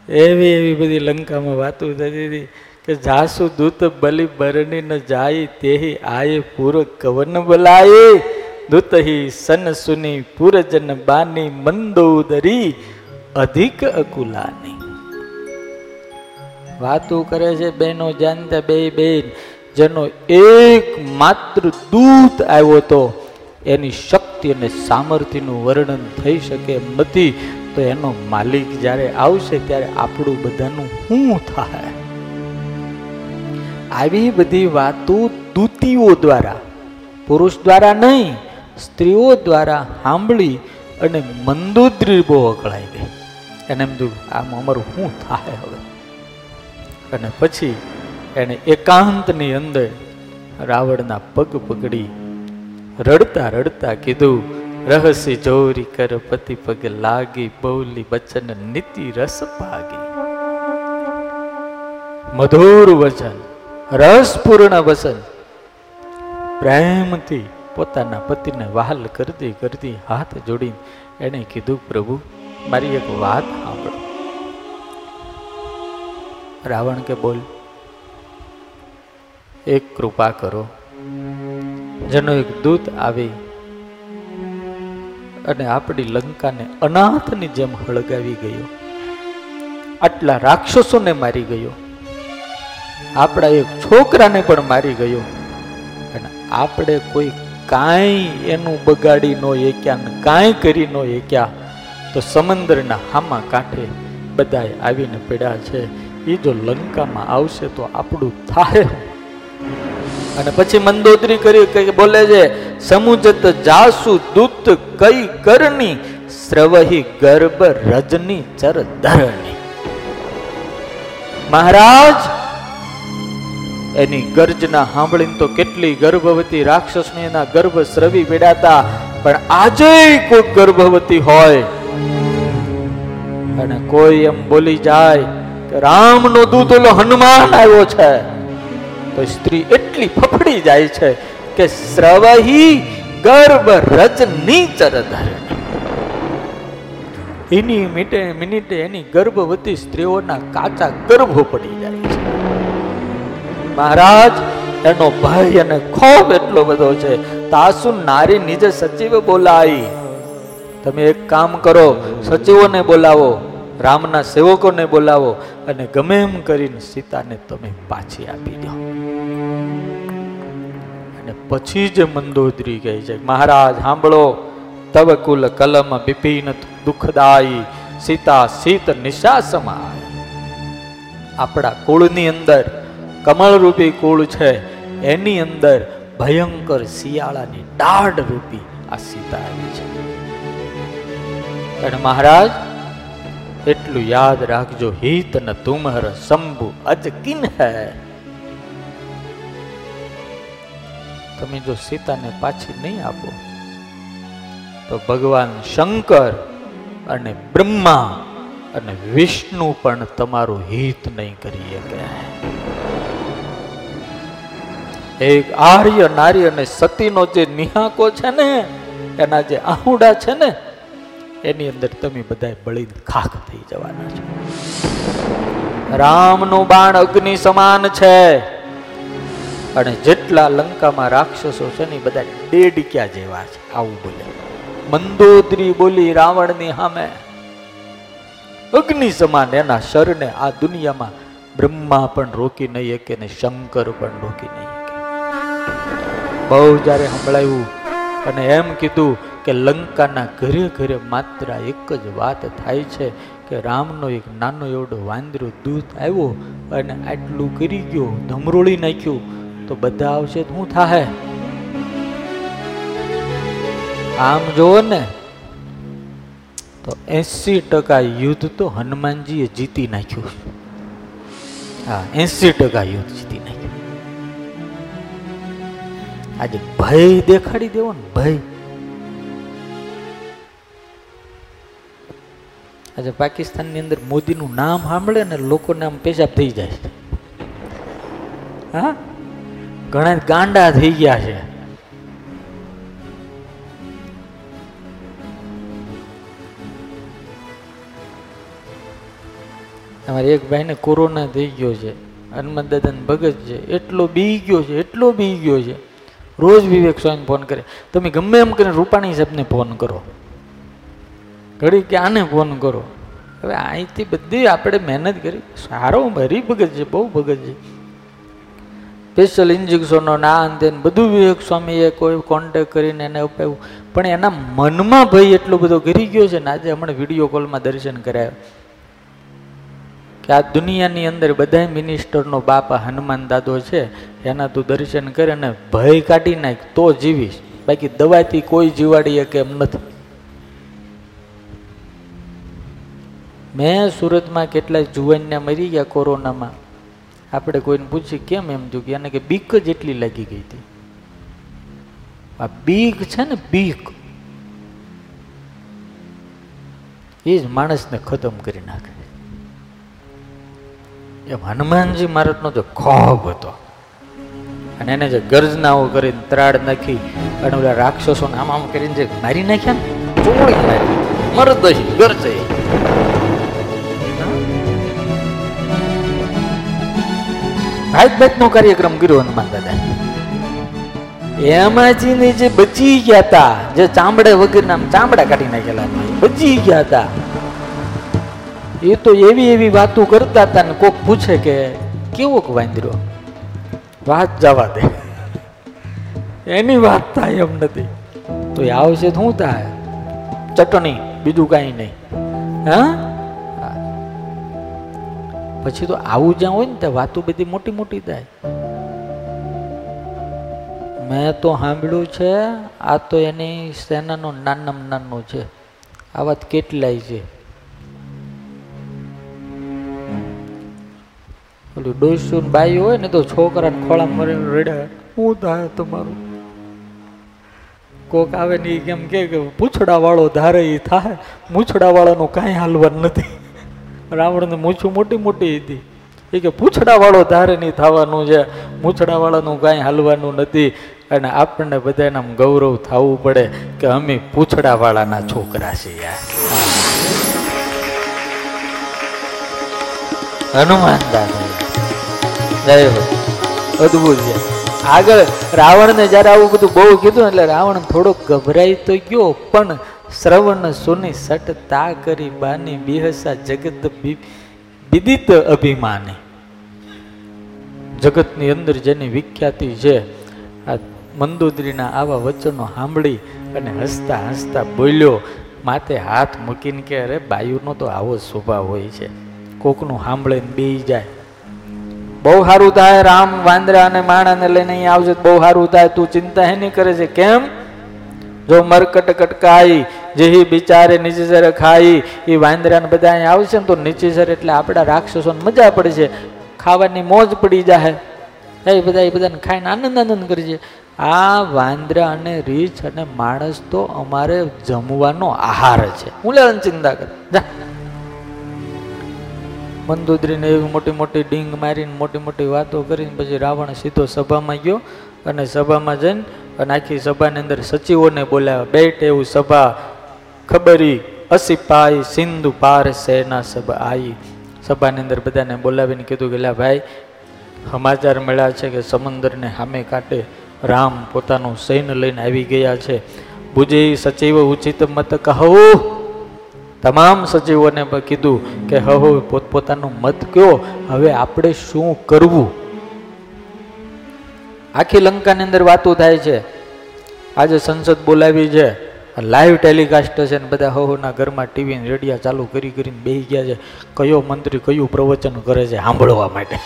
એવી એવી બધી લંકામાં વાતો થતી હતી. કે જાસુ દૂત બલિ બરણી ન જાય તેહી આયે પૂર કવન બલાય. દૂત હિ સન સુની પૂરજન બાની મંદોદરી અધિક અકુલાની. વાતો કરે છે બેનો જાણતા બે બેન, જેનો એક માત્ર દૂત આવ્યો તો એની શક્તિ અને સામર્થ્યનું વર્ણન થઈ શકે એમ નથી. તો એનો માલિક જ્યારે આવશે ત્યારે આપણું બધાનું શું થાય? આવી બધી વાતો દૂતીઓ દ્વારા, પુરુષ દ્વારા નહીં, સ્ત્રીઓ દ્વારા સાંભળી અને મંદોદરી બહુ અકળાઈ ગઈ એને એમ થયું, આમ અમારું શું થાય હવે? અને પછી એને એકાંતની અંદર રાવણના પગ પકડી, રડતા રડતા કીધું, રહસ્ય જોરી કર, પતિ પગ લાગી, બૌલી બચન નીતિ રસ ભાગી મધુર વચન. રસપૂર્ણ વસન. પ્રેમથી પોતાના પતિને વહાલ કરતી કરતી હાથ જોડી એણે કીધું, પ્રભુ, મારી એક વાત સાંભળો. રાવણ કે બોલ, એક કૃપા કરો. જેનો એક દૂત આવી અને આપણી લંકાને અનાથની જેમ હળગાવી ગયો. આટલા રાક્ષસોને મારી ગયો. આપણા એક છોકરાને પણ મારી ગયો. અને આપણે કોઈ કાંઈ એનું બગાડી ન એક્યા કાંઈ કરી ન એક્યા તો સમંદરના હામા કાંઠે બધાએ આવીને પડ્યા છે. એ જો લંકામાં આવશે તો આપણું થાય અને પછી મંદોદરી કરી કે બોલે છે, સમુજત જાસુ દૂત કઈ કરની શ્રવહી ગર્ભ રજની ચર ધરણી. મહારાજ એની ગર્જના સાંભળીને તો કેટલી ગર્ભવતી રાક્ષસને એના ગર્ભ સ્રવી બેડાતા પણ આજે કોઈ ગર્ભવતી હોય. અને કોઈ એમ બોલી જાય કે રામનો દૂત ઓલો હનુમાન આવ્યો છે. તો સ્ત્રી એટલી ફફડી જાય છે કે સ્રવહી ગર્ભ રજની ચરધરણી એની મિનિટે મિનિટે એની ગર્ભવતી સ્ત્રીઓના કાચા ગર્ભો પડી જાય. મહારાજ, એનો ભય અને ખોફ એટલો બધો છે. તાસુ નારી નીચે સચિવે બોલાઈ. તમે એક કામ કરો, સચિવોને બોલાવો, રામના સેવકોને બોલાવો અને ગમે એમ કરીને સીતાને તમે પાછી આપી દો. અને પછી જ મંદોદરી કહે છે મહારાજ, સાંભળો, તવ કુલ કલમ બિપિન દુઃખદાયી, સીતા સીત નિશાસમાં આપણા કુળની અંદર કમળરૂપી કુળ છે. એની અંદર ભયંકર શિયાળાની દાઢ રૂપી આ સીતા આવી છે. અને મહારાજ, એટલું યાદ રાખજો, હિત ન તુમહર શંભુ અજ કિન હે. તમે જો સીતાને પાછી નહીં આપો, તો ભગવાન શંકર અને બ્રહ્મા અને વિષ્ણુ પણ તમારું હિત નહીં કરી શકે. એક આર્ય નારી અને સતીનો જે નિહાકો છે ને, એના જે આહુડા છે ને, એની અંદર તમે બધા બળી ખાખ થઈ જવાના છો. રામનું બાણ અગ્નિ સમાન છે. અને જેટલા લંકામાં રાક્ષસો છે ને બધા ડેડક્યા જેવા છે. આવું બોલે. મંદોદરી બોલી રાવણની સામે અગ્નિ સમાન એના શરને આ દુનિયામાં બ્રહ્મા પણ રોકી નહીં શકે ને શંકર પણ રોકી નહીં બહુ જ્યારે સંભળાયું અને એમ કીધું કે લંકાના ઘરે ઘરે માત્ર એક જ વાત થાય છે કે રામનો એક નાનો એવડો વાંદરો દૂધ આવ્યો અને આટલું કરી ગયો, ધમરોળી નાખ્યું. તો બધા આવશે હું થાહે? આમ જોવો ને, તો એસી ટકા યુદ્ધ તો હનુમાનજીએ જીતી નાખ્યું. હા એસી ટકા યુદ્ધ આજે ભય દેખાડી દેવો ને ભય. આજે પાકિસ્તાનની અંદર મોદીનું નામ સાંભળે ને લોકોને આમ પેશાબ થઈ જાય છે. હા? ઘણા ગાંડા થઈ ગયા છે. અમારે એક ભાઈને કોરોના થઈ ગયો છે, હનુમાન દાદાને ભગત છે, એટલો બી ગયો છે, એટલો બી ગયો છે. રોજ વિવેક સ્વામી ફોન કરે. તમે ગમે એમ કરીને રૂપાણી સાહેબને ફોન કરો. ઘડી કે આને ફોન કરો. હવે અહીંથી બધી આપણે મહેનત કરી. સારો ભરી ભગત છે, બહુ ભગત છે. સ્પેશિયલ ઇન્જેક્શનો ના અંતે બધું વિવેક સ્વામીએ કોઈ કોન્ટેક કરીને એને અપાવ્યું. પણ એના મનમાં ભય એટલો બધો ઘરી ગયો છે ને આજે હમણાં વીડિયો કોલમાં દર્શન કરાયો. કે આ દુનિયાની અંદર બધા મિનિસ્ટરનો બાપ હનુમાન દાદો છે, એના તું દર્શન કરે અને ભય કાઢી નાખ, તો જીવીશ. બાકી દવાથી કોઈ જીવાડીએ કેમ નથી. મેં સુરતમાં કેટલાય જુવાનને મરી ગયા કોરોનામાં. આપણે કોઈને પૂછી કેમ એમ થયું? કે એને કે બીક જ એટલી લાગી ગઈ હતી. આ બીક છે ને બીક. એ જ માણસને ખતમ કરી નાખે. એમ હનુમાનજી મહારાજનો જે ખોબ હતો, અને એને જે ગર્જનાઓ કરીને ત્રાડ નાખી, અને ઓલા રાક્ષસોને આમ આમ કરીને જે મારી નાખ્યા ને, ચોળી મારી, મરદ ગરજે ભાત ભાતનો કાર્યક્રમ કર્યો હનુમાન દાદા એમાંથી જે બચી ગયા હતા જે ચામડે વગરના ચામડા કાઢી નાખેલા બચી ગયા હતા એ તો એવી એવી વાતો કરતા હતા ને કોક પૂછે કે કેવો વાંદરો? વાત જવા દે. એની વાત થાય એમ નથી. તો એ આવશે શું થાય? ચટણી બીજું કાંઈ નહીં. હા? પછી તો આવું જ્યાં હોય ને ત્યાં વાતો બધી મોટી મોટી થાય. મેં તો સાંભળ્યું છે આ તો એની સેનાનો નાનમ નાનો છે. આ વાત કેટલાય છે? ઓલું ડોસુન બાઈ હોય ને તો છોકરાને ખોળા મરીને રડ્યા હું થાય તમારું? કોક આવે ને એ કેમ કે પૂછડા વાળો ધારે એ થાય. મૂછડા વાળાનું કાંઈ હાલવાનું નથી. રાવણને મૂછું મોટી મોટી હતી. એ કે પૂછડા વાળો ધારે નહીં થવાનું છે. મૂછડા વાળાનું કાંઈ હાલવાનું નથી. અને આપણને બધાને આમ ગૌરવ થવું પડે કે અમે પૂછડા વાળાના છોકરા છીએ. હનુમાન દાદા. જય હો અદભુત છે. આગળ રાવણને જ્યારે આવું બધું બહુ કીધું એટલે રાવણ થોડોક ગભરાઈ તો ગયો, પણ શ્રવણ સુની સટ તા કરી બાની બિહસા જગત વિદિત અભિમાની. જગતની અંદર જેની વિખ્યાતિ છે, આ મંદોદરીના આવા વચનો સાંભળી અને હસતા હસતા બોલ્યો, માથે હાથ મૂકીને કે અરે બાયુનો તો આવો સ્વભાવ હોય છે. કોકનું સાંભળીને બેઈ જાય. બહુ સારું થાય, રામ વાંદરા અને માણાને લઈને અહીં આવશે બહુ સારું થાય. તું ચિંતા નહીં કરે છે. કેમ? જો મરકટ કટકાઈ, જેહી બિચારે નીચેસર ખાઈ એ વાંદરાને બધા અહીં આવશે ને તો નીચેસર એટલે આપણા રાક્ષસોને મજા પડશે. ખાવાની મોજ પડી જાય એ બધા એ બધાને ખાઈને આનંદ આનંદ કરીએ આ વાંદરા અને રીછ અને માણસ તો અમારે જમવાનો આહાર છે. હું લેવાની ચિંતા કર. જા. મંદોદરીને એવી મોટી મોટી ડીંગ મારીને મોટી મોટી વાતો કરીને પછી રાવણ સીધો સભામાં ગયો અને સભામાં જઈને અને આખી સભાની અંદર સચિવોને બોલાવ્યા. બેઠ એવું સભા, ખબરી અસી પાઈ સિંધુ પાર સેના સભા, આઈ. સભાની અંદર બધાને બોલાવીને કીધું કે ભાઈ, સમાચાર મળ્યા છે કે સમંદરને સામે કાંઠે રામ પોતાનું સૈન્ય લઈને આવી ગયા છે. ભુજે સચિવ ઉચિત મત કહો. તમામ સજીવોને કીધું કે હહો પોતપોતાનું મત કયો, હવે આપણે શું કરવું? આખી લંકાની અંદર વાતો થાય છે. આજે સંસદ બોલાવી છે. લાઈવ ટેલિકાસ્ટ છે ને બધા હોના ઘરમાં ટીવી રેડિયા ચાલુ કરી કરીને બેસી ગયા છે. કયો મંત્રી કયું પ્રવચન કરે છે સાંભળવા માટે?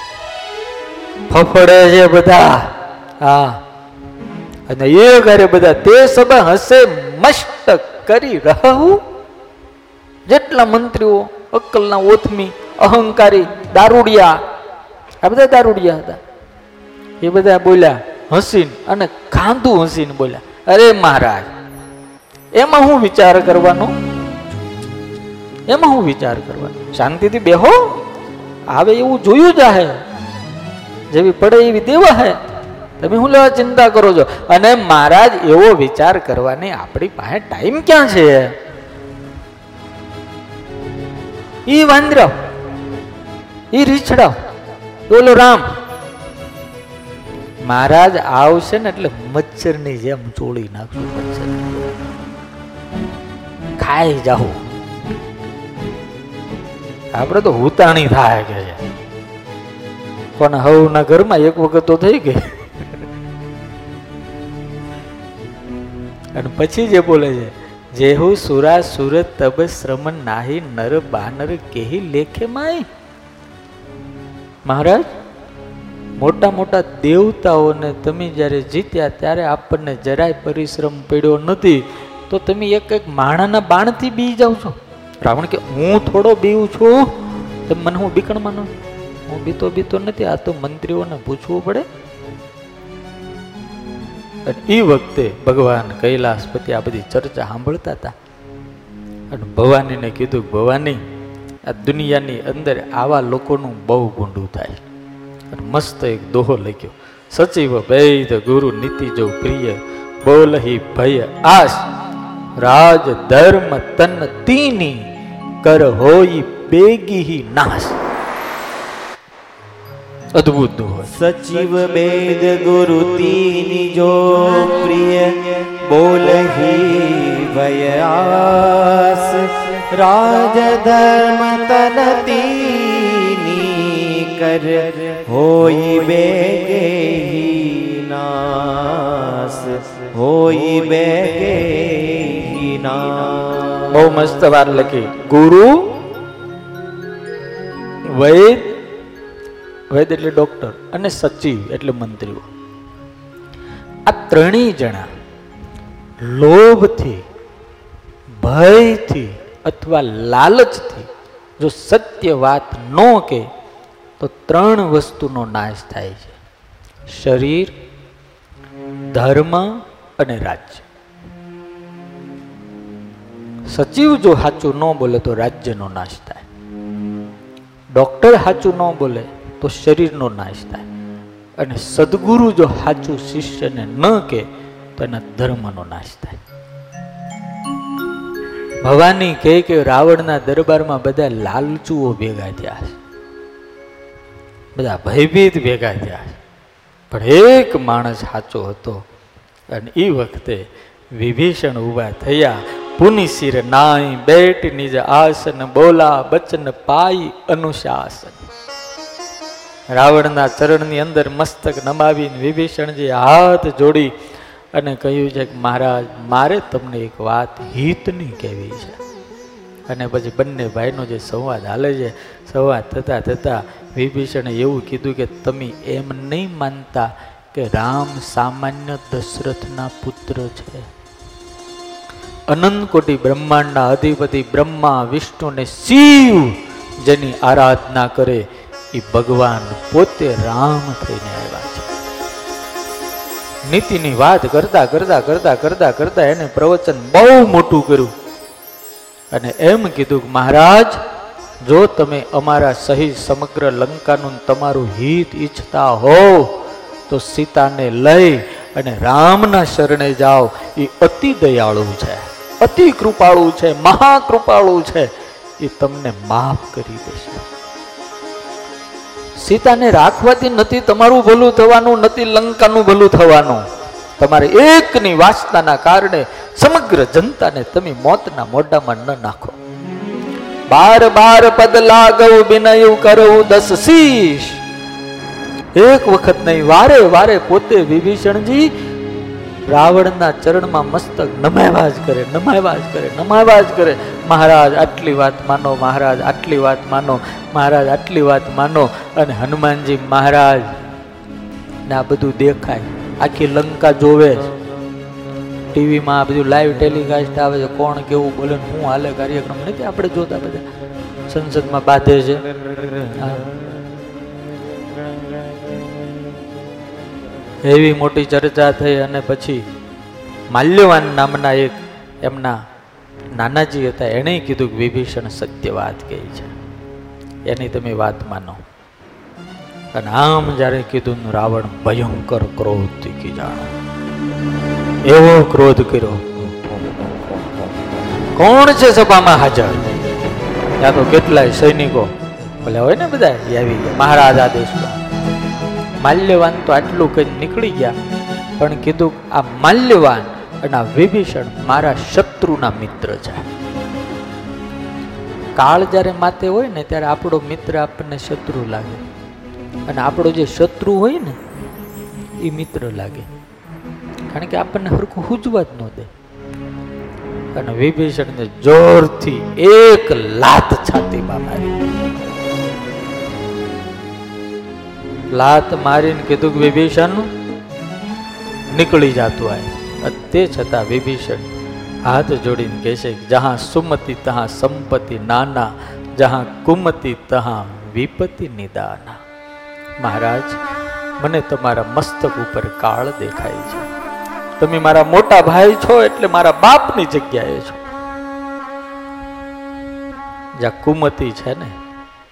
ફફડે છે બધા. હા. અને એ ઘરે બધા તે સભા હશે મસ્ત કરી રહું. જેટલા મંત્રીઓ, અક્કલના ઓથમી, અહંકારી, દારૂડિયા, આ બધા દારૂડિયા હતા. એ બધા બોલ્યા, હસીન અને કાંધું હસીન બોલ્યા. અરે મહારાજ, એમાં હું વિચાર કરવાનો? એમાં હું વિચાર કરવાનો? શાંતિથી બેહો. આવે એવું જોયું જાહે. જેવી પડે એવી દેવા હે. તમે હું લેવા ચિંતા કરો છો? અને મહારાજ એવો વિચાર કરવાની આપણી પાસે ટાઈમ ક્યાં છે? ઈ વાંદરો એ રીછડો, ઓલો રામ. મહારાજ આવશે ને એટલે મચ્છરની જેમ ચોળી નાખશું મચ્છર. ખાઈ જાઉં આપણે તો હુતાણી થાય કે છે. પણ હવના ઘરમાં એક વખત તો થઈ ગઈ. અને પછી જે બોલે છે જેહુ સુરા સુરત તબ શ્રમણ નાહી નર બાનર કેહી લેખે માય? મહારાજ, મોટા મોટા દેવતાઓને તમે જ્યારે જીત્યા ત્યારે આપણને જરાય પરિશ્રમ પડ્યો નથી. તો તમે એક એક માણાના બાણથી બી જાઓ છો. રાવણ કે, હું થોડો બીવું છું. તમે મને હું બીકણ માનો હું બીતો બીતો નથી. આ તો મંત્રીઓને પૂછવું પડે. અને એ વખતે ભગવાન કૈલાસપતિ આ બધી ચર્ચા સાંભળતા હતા. અને ભવાનીને કીધું ભવાની, આ દુનિયાની અંદર આવા લોકોનું બહુ ગુંડું થાય. અને મસ્ત એક દોહો લખ્યો, સચિવ વૈદ ગુરુ નીતિ જો પ્રિય, બોલહી ભય આશ. રાજ ધર્મ તન તીની, કર હોઈ બેગી નાશ. અદ્ભુત. સચિવ વેદ ગુરુ તીની જો પ્રિય બોલહી ભયાસ રાજ ધર્મ તન તીની કર હોઈ બેગે નાસ. હોઈ બેગે નાસ. બહુ મસ્ત વાર લખી. ગુરુ વૈદ વૈદ એટલે ડોક્ટર અને સચિવ એટલે મંત્રીઓ. આ ત્રણેય જણા લોભથી, ભયથી અથવા લાલચથી જો સત્ય વાત ન કે, તો ત્રણ વસ્તુનો નાશ થાય છે. શરીર, ધર્મ અને રાજ્ય. સચિવ જો સાચું ન બોલે તો રાજ્યનો નાશ થાય. ડોક્ટર સાચું ન બોલે તો શરીરનો નાશ થાય. અને સદગુરુ જો સાચું શિષ્યને ન કે તો એના ધર્મનો નાશ થાય. ભવાની કહે કે રાવણના દરબારમાં બધા લાલચુઓ ભેગા થયા છે. બધા ભયભીત ભેગા થયા છે. પણ એક માણસ સાચો હતો અને એ વખતે વિભીષણ ઊભા થયા. પુનિ શિર નાય બેટ નિજ આસન બોલા બચન પાઈ અનુશાસન. રાવણના ચરણની અંદર મસ્તક નમાવીને વિભીષણજી હાથ જોડી અને કહ્યું છે કે મહારાજ, મારે તમને એક વાત હિતની કહેવી છે. અને પછી બંને ભાઈનો જે સંવાદ હાલે છે, સંવાદ થતાં થતાં વિભીષણે એવું કીધું કે તમે એમ નહીં માનતા કે રામ સામાન્ય દશરથના પુત્ર છે. અનંત કોટી બ્રહ્માંડના અધિપતિ બ્રહ્મા, વિષ્ણુ ને શિવ જેની આરાધના કરે એ ભગવાન પોતે રામ થઈને આવ્યા છે. નીતિની વાત કરતા કરતા કરતા કરતા કરતા એને પ્રવચન બહુ મોટું કર્યું. અને એમ કીધું મહારાજ, જો તમે અમારા સહિત સમગ્ર લંકાનું તમારું હિત ઈચ્છતા હો તો સીતાને લઈ અને રામના શરણે જાઓ. એ અતિ દયાળુ છે. અતિ કૃપાળુ છે. મહાકૃપાળુ છે. એ તમને માફ કરી દેશે. સીતાને રાખવાથી નથી તમારું ભલું થવાનું, નથી લંકાનું ભલું થવાનું. તમારે એકની વાસનાના કારણે સમગ્ર જનતાને તમે મોતના મોઢામાં ન નાખો. બાર બાર પદ લાગવ બિનયું કરવું દસ શીશ. એક વખત નહીં, વારે વારે પોતે વિભીષણજી રાવણના ચરણમાં મસ્તક નમાવ્યા જ કરે નમાવ્યા જ કરે નમાવ્યા જ કરે. મહારાજ, આટલી વાત માનો, મહારાજ, આટલી વાત માનો, મહારાજ, આટલી વાત માનો. અને હનુમાનજી, મહારાજ, ને આ બધું દેખાય. આખી લંકા જોવે ટીવીમાં આ બધું લાઈવ ટેલિકાસ્ટ આવે છે. કોણ કેવું બોલે શું હાલે કાર્યક્રમ નથી આપણે જોતા બધા. સંસદમાં બાંધે છે. એવી મોટી ચર્ચા થઈ અને પછી માલ્યવાન નામના એક એમના નાનાજી હતા, એણે કીધું કે વિભીષણ સત્ય વાત કહી છે. એની તમે વાત માનો. અને આમ જ્યારે કીધું રાવણ ભયંકર ક્રોધથી કી જાણો. એવો ક્રોધ કર્યો. કોણ છે સભામાં હાજર? ત્યાં તો કેટલાય સૈનિકો. ભલે હોય ને બધા આવી ગયા. મહારાજ આદેશમાં માલ્યવાન તો આટલું કઈ નીકળી ગયા, પણ કીધું આ માલ્યવાન અને આ વિભીષણ મારા શત્રુના મિત્ર છે. કાળ જ્યારે માથે હોય ને ત્યારે આપણો મિત્ર આપણને શત્રુ લાગે. અને આપણો જે શત્રુ હોય ને, એ મિત્ર લાગે. કારણ કે આપણને હરખું હુજવા જ ન દે. અને વિભીષણને જોરથી એક લાત છાતીમાં મારી લાત મારીને કીધું કે વિભીષણ નીકળી જતું આય. તે છતાં વિભીષણ હાથ જોડીને કહેશે છે જહાં સુમતિ, તહાં સંપત્તિ નાના, જહાં કુમતિ, તહાં વિપત્તિ નિદાના. મહારાજ, મને તમારા મસ્તક ઉપર કાળ દેખાય છે. તમે મારા મોટા ભાઈ છો એટલે મારા બાપની જગ્યાએ છો. જ્યાં કુમતિ છે ને,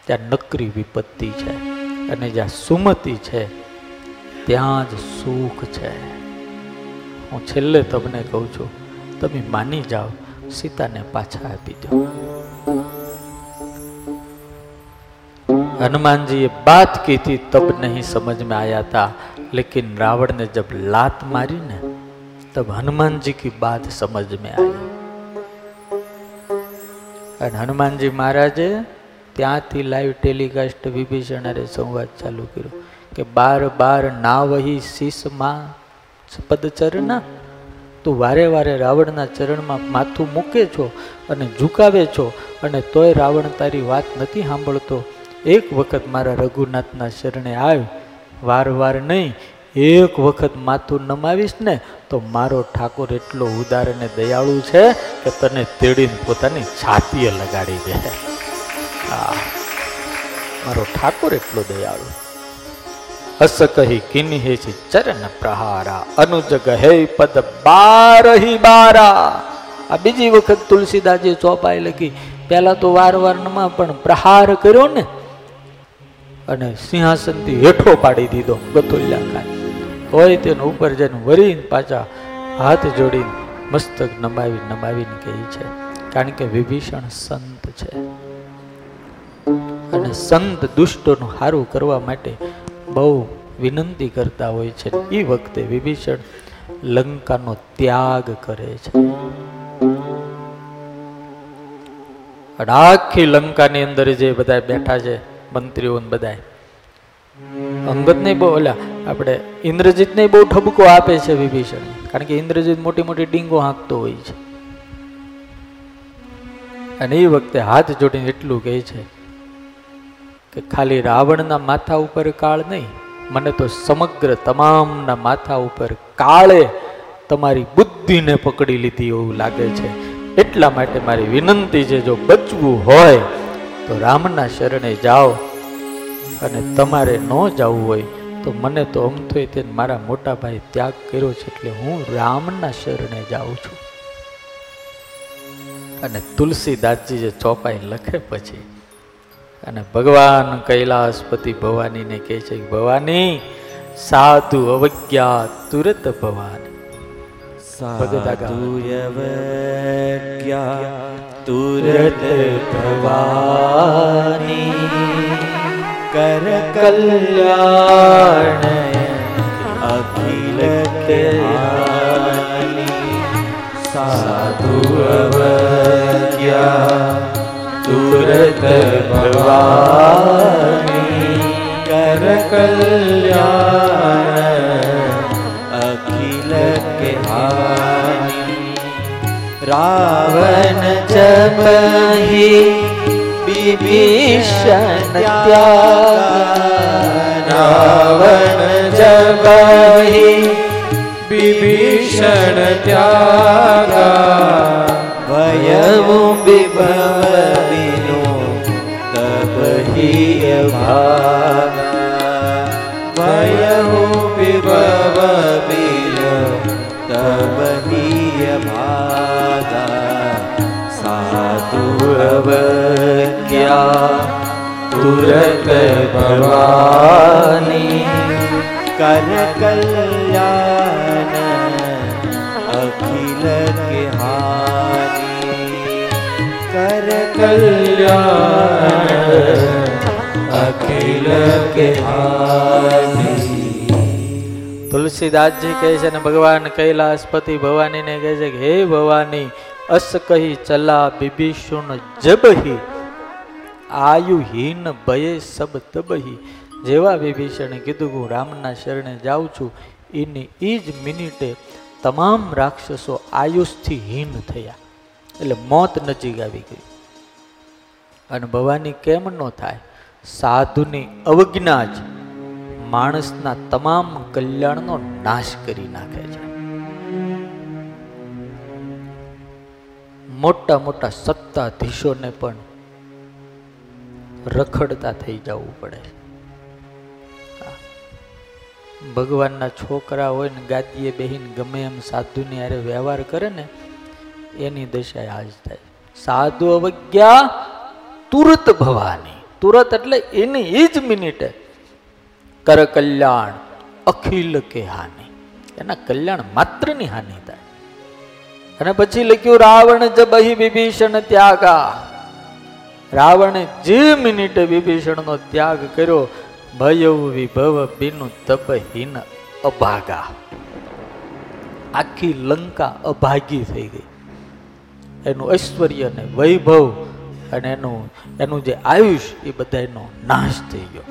ત્યાં નકરી વિપત્તિ છે. અને જ્યાં સુમતિ છે ત્યાં જ સુખ છે હું છેલ્લે તમને કહું છું તમે માની જાઓ સીતાને પાછા આપી દો हनुमान जी ये बात की थी तब नहीं समझ में आया था लेकिन रावण ने जब लात मारी ना तब हनुमान जी की बात समझ में आई અને હનુમાનજી મહારાજે ત્યાંથી લાઈવ ટેલિકાસ્ટ વિભીષણ અરે સંવાદ ચાલુ કર્યો કે બાર બાર ના વહી શીશમાં પદચરના તું વારે વારે રાવણના ચરણમાં માથું મૂકે છો અને ઝુકાવે છો અને તોય રાવણ તારી વાત નથી સાંભળતો. એક વખત મારા રઘુનાથના શરણે આવ્યો વાર વાર નહીં, એક વખત માથું નમાવીશ ને તો મારો ઠાકોર એટલો ઉદાર અને દયાળુ છે કે તને તેડીને પોતાની છાતીએ લગાડી દે. મારો ઠાકોર એટલો દયાળુ. હસ કહી કિન્હે છે ચરણ પ્રહારા, અનુજ ગહે પદ બારહી બારા. આ બીજી વખત તુલસીદાસજી ચોપાઈ લખી, પહેલા તો વાર વાર નમા પણ પ્રહાર કર્યો ને, અને સિંહાસનથી હેઠો પાડી દીધો ગથુલ્યા ખાય હોય તેને ઉપર જઈને વરીને પાછા હાથ જોડીને મસ્તક નમાવી નમાવીને કહી છે, કારણ કે વિભીષણ સંત છે. અને સંત દુષ્ટોનું સારું કરવા માટે બહુ વિનંતી કરતા હોય છે. એ વખતે વિભીષણ લંકાનો ત્યાગ કરે છે. આખી લંકાની અંદર જે બધા બેઠા છે, મંત્રીઓ બધા અંગત નહીં બહુ, ઓલા, આપણે ઇન્દ્રજીત ને બહુ ઠબકો આપે છે વિભીષણ. કારણ કે ઇન્દ્રજીત મોટી મોટી ડીંગો હાંકતો હોય છે. અને એ વખતે હાથ જોડીને એટલું કહે છે કે ખાલી રાવણના માથા ઉપર કાળ નહીં, મને તો સમગ્ર તમામના માથા ઉપર કાળે તમારી બુદ્ધિને પકડી લીધી એવું લાગે છે. એટલા માટે મારી વિનંતી છે, જો બચવું હોય તો રામના શરણે જાઓ અને તમારે ન જવું હોય તો મને તો અમથોય તે મારા મોટા ભાઈ ત્યાગ કર્યો છે, એટલે હું રામના શરણે જાઉં છું. અને તુલસીદાસજી જે ચોપાઈ લખે પછી અને ભગવાન કૈલાસપતિ ભવાનીને કહે છે ભવાની, સાધુ અવજ્ઞા તુરત ભવાની. તુરત ભવાની. કર કલ્યાણ અખિલ સાધુ અવજ્ઞા ભવાની કર કલ્યાણ અખિલ કે હાની રાવણ જબહી વિભીષણ રાવણ જબહી વિભીષણ ત્યાગા ભયવું વિભવ વિભવ વિનો તબહી ભાગા સાધુ અવજ્ઞા તુરત ભવાની કર કલ્યાણ અખિલ કે હાની કર કલ્યાણ અખિલ કે હાની તુલસીદાસજી કહે છે ને, ભગવાન કૈલાસપતિ ભવાનીને કહે છે કે, હે ભવાની, અસ કહી ચલા બિભીષણ જબહી. આયુહીન ભયે સબ તબહી. જેવા વિભીષણે કીધું, હું રામના શરણે જાઉં છું. એની એ જ મિનિટે તમામ રાક્ષસો આયુષથી હીન થયા. એટલે મોત નજીક આવી ગઈ. અને ભવાની કેમ ન થાય? સાધુની અવજ્ઞા જ માણસના તમામ કલ્યાણનો નાશ કરી નાખે છે. મોટા મોટા સત્તાધીશોને પણ રખડતા થઈ જવું પડે ભગવાનના છોકરા હોય ને ગાદીએ બેહીને ગમે એમ સાધુની હારે વ્યવહાર કરે ને, એની દશા આજ થાય. સાધુ અવજ્ઞા તુરત ભવાની. તુરત એટલે એની એ જ મિનિટે કર કલ્યાણ અખિલ કે હાનિ. એના કલ્યાણ માત્રની હાનિ થાય. અને પછી લખ્યું, રાવણ જબહી વિભીષણ ત્યાગા. રાવણે જે મિનિટે વિભીષણનો ત્યાગ કર્યો, ભય વિભવ બિનુ તપહીન અભાગા. આખી લંકા અભાગી થઈ ગઈ. એનું ઐશ્વર્ય ને વૈભવ અને એનું એનું જે આયુષ્ય એ બધા એનો નાશ થઈ ગયો.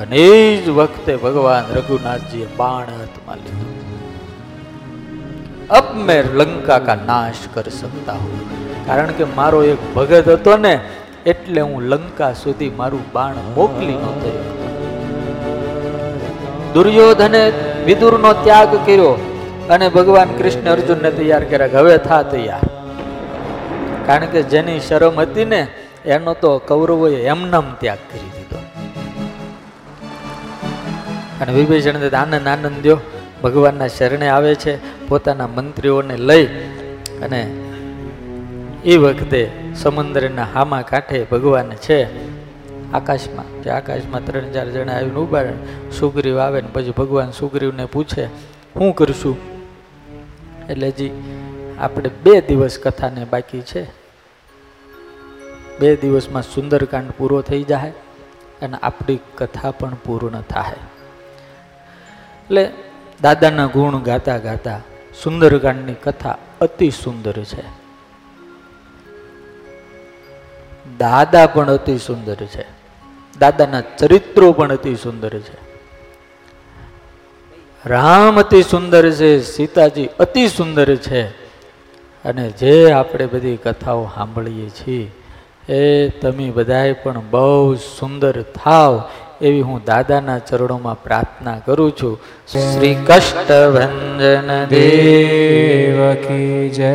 અને એ જ વખતે ભગવાન રઘુનાથજીએ બાણ હાથમાં લીધું. અબ મેં લંકા કા નાશ કરી શકતા હું. કારણ કે મારો એક ભગત હતો ને, એટલે હું લંકા સુધી મારું બાણ મોકલી ન થયો. દુર્યોધને વિદુરનો ત્યાગ કર્યો અને ભગવાન કૃષ્ણ અર્જુનને તૈયાર કર્યા હવે થા તૈયાર. કારણ કે જેની શરમ હતી ને, એનો તો કૌરવોએ એમનામ ત્યાગ કરી દીધો. અને વિભીષણ આનંદ આનંદ દ્યો ભગવાનના શરણે આવે છે, પોતાના મંત્રીઓને લઈ અને એ વખતે સમુદ્રના હામા કાંઠે ભગવાન છે, આકાશમાં જે આકાશમાં ત્રણ ચાર જણા આવીને ઊભા સુગ્રીવ આવે ને પછી ભગવાન સુગ્રીવને પૂછે શું કરશું? એટલે જી આપણે બે દિવસ કથાને બાકી છે. બે દિવસમાં સુંદરકાંડ પૂરો થઈ જાય અને આપણી કથા પણ પૂર્ણ થાય. એટલે દાદાના ગુણ ગાતા ગાતા સુંદરકાંડની કથા અતિ સુંદર છે. દાદા પણ અતિ સુંદર છે. દાદાના ચરિત્રો પણ અતિ સુંદર છે. રામ અતિ સુંદર છે, સીતાજી અતિ સુંદર છે. અને જે આપણે બધી કથાઓ સાંભળીએ છીએ, એ તમે બધાએ પણ બહુ સુંદર થાવ એવી હું દાદાના ચરણોમાં પ્રાર્થના કરું છું. શ્રી કષ્ટ ભંજન દેવ જય.